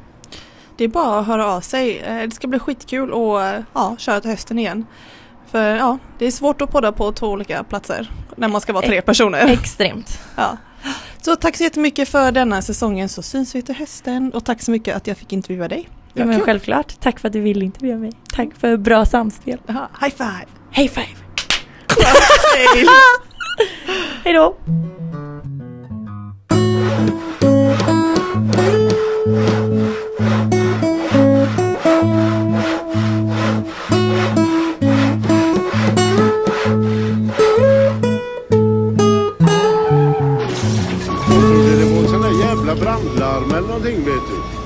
Det är bara att höra av sig. Eh, Det ska bli skitkul och eh, ja, köra till hösten igen. För ja, det är svårt att podda på två olika platser när man ska vara tre personer. Extremt. Ja. Så tack så jättemycket för denna säsongen så syns vi till hösten och tack så mycket att jag fick intervjua dig. Ja, men självklart. Tack för att du ville intervjua mig. Tack för bra samspel. Aha, high five! High five! Hej. Då! Brandlarm eller någonting vet du.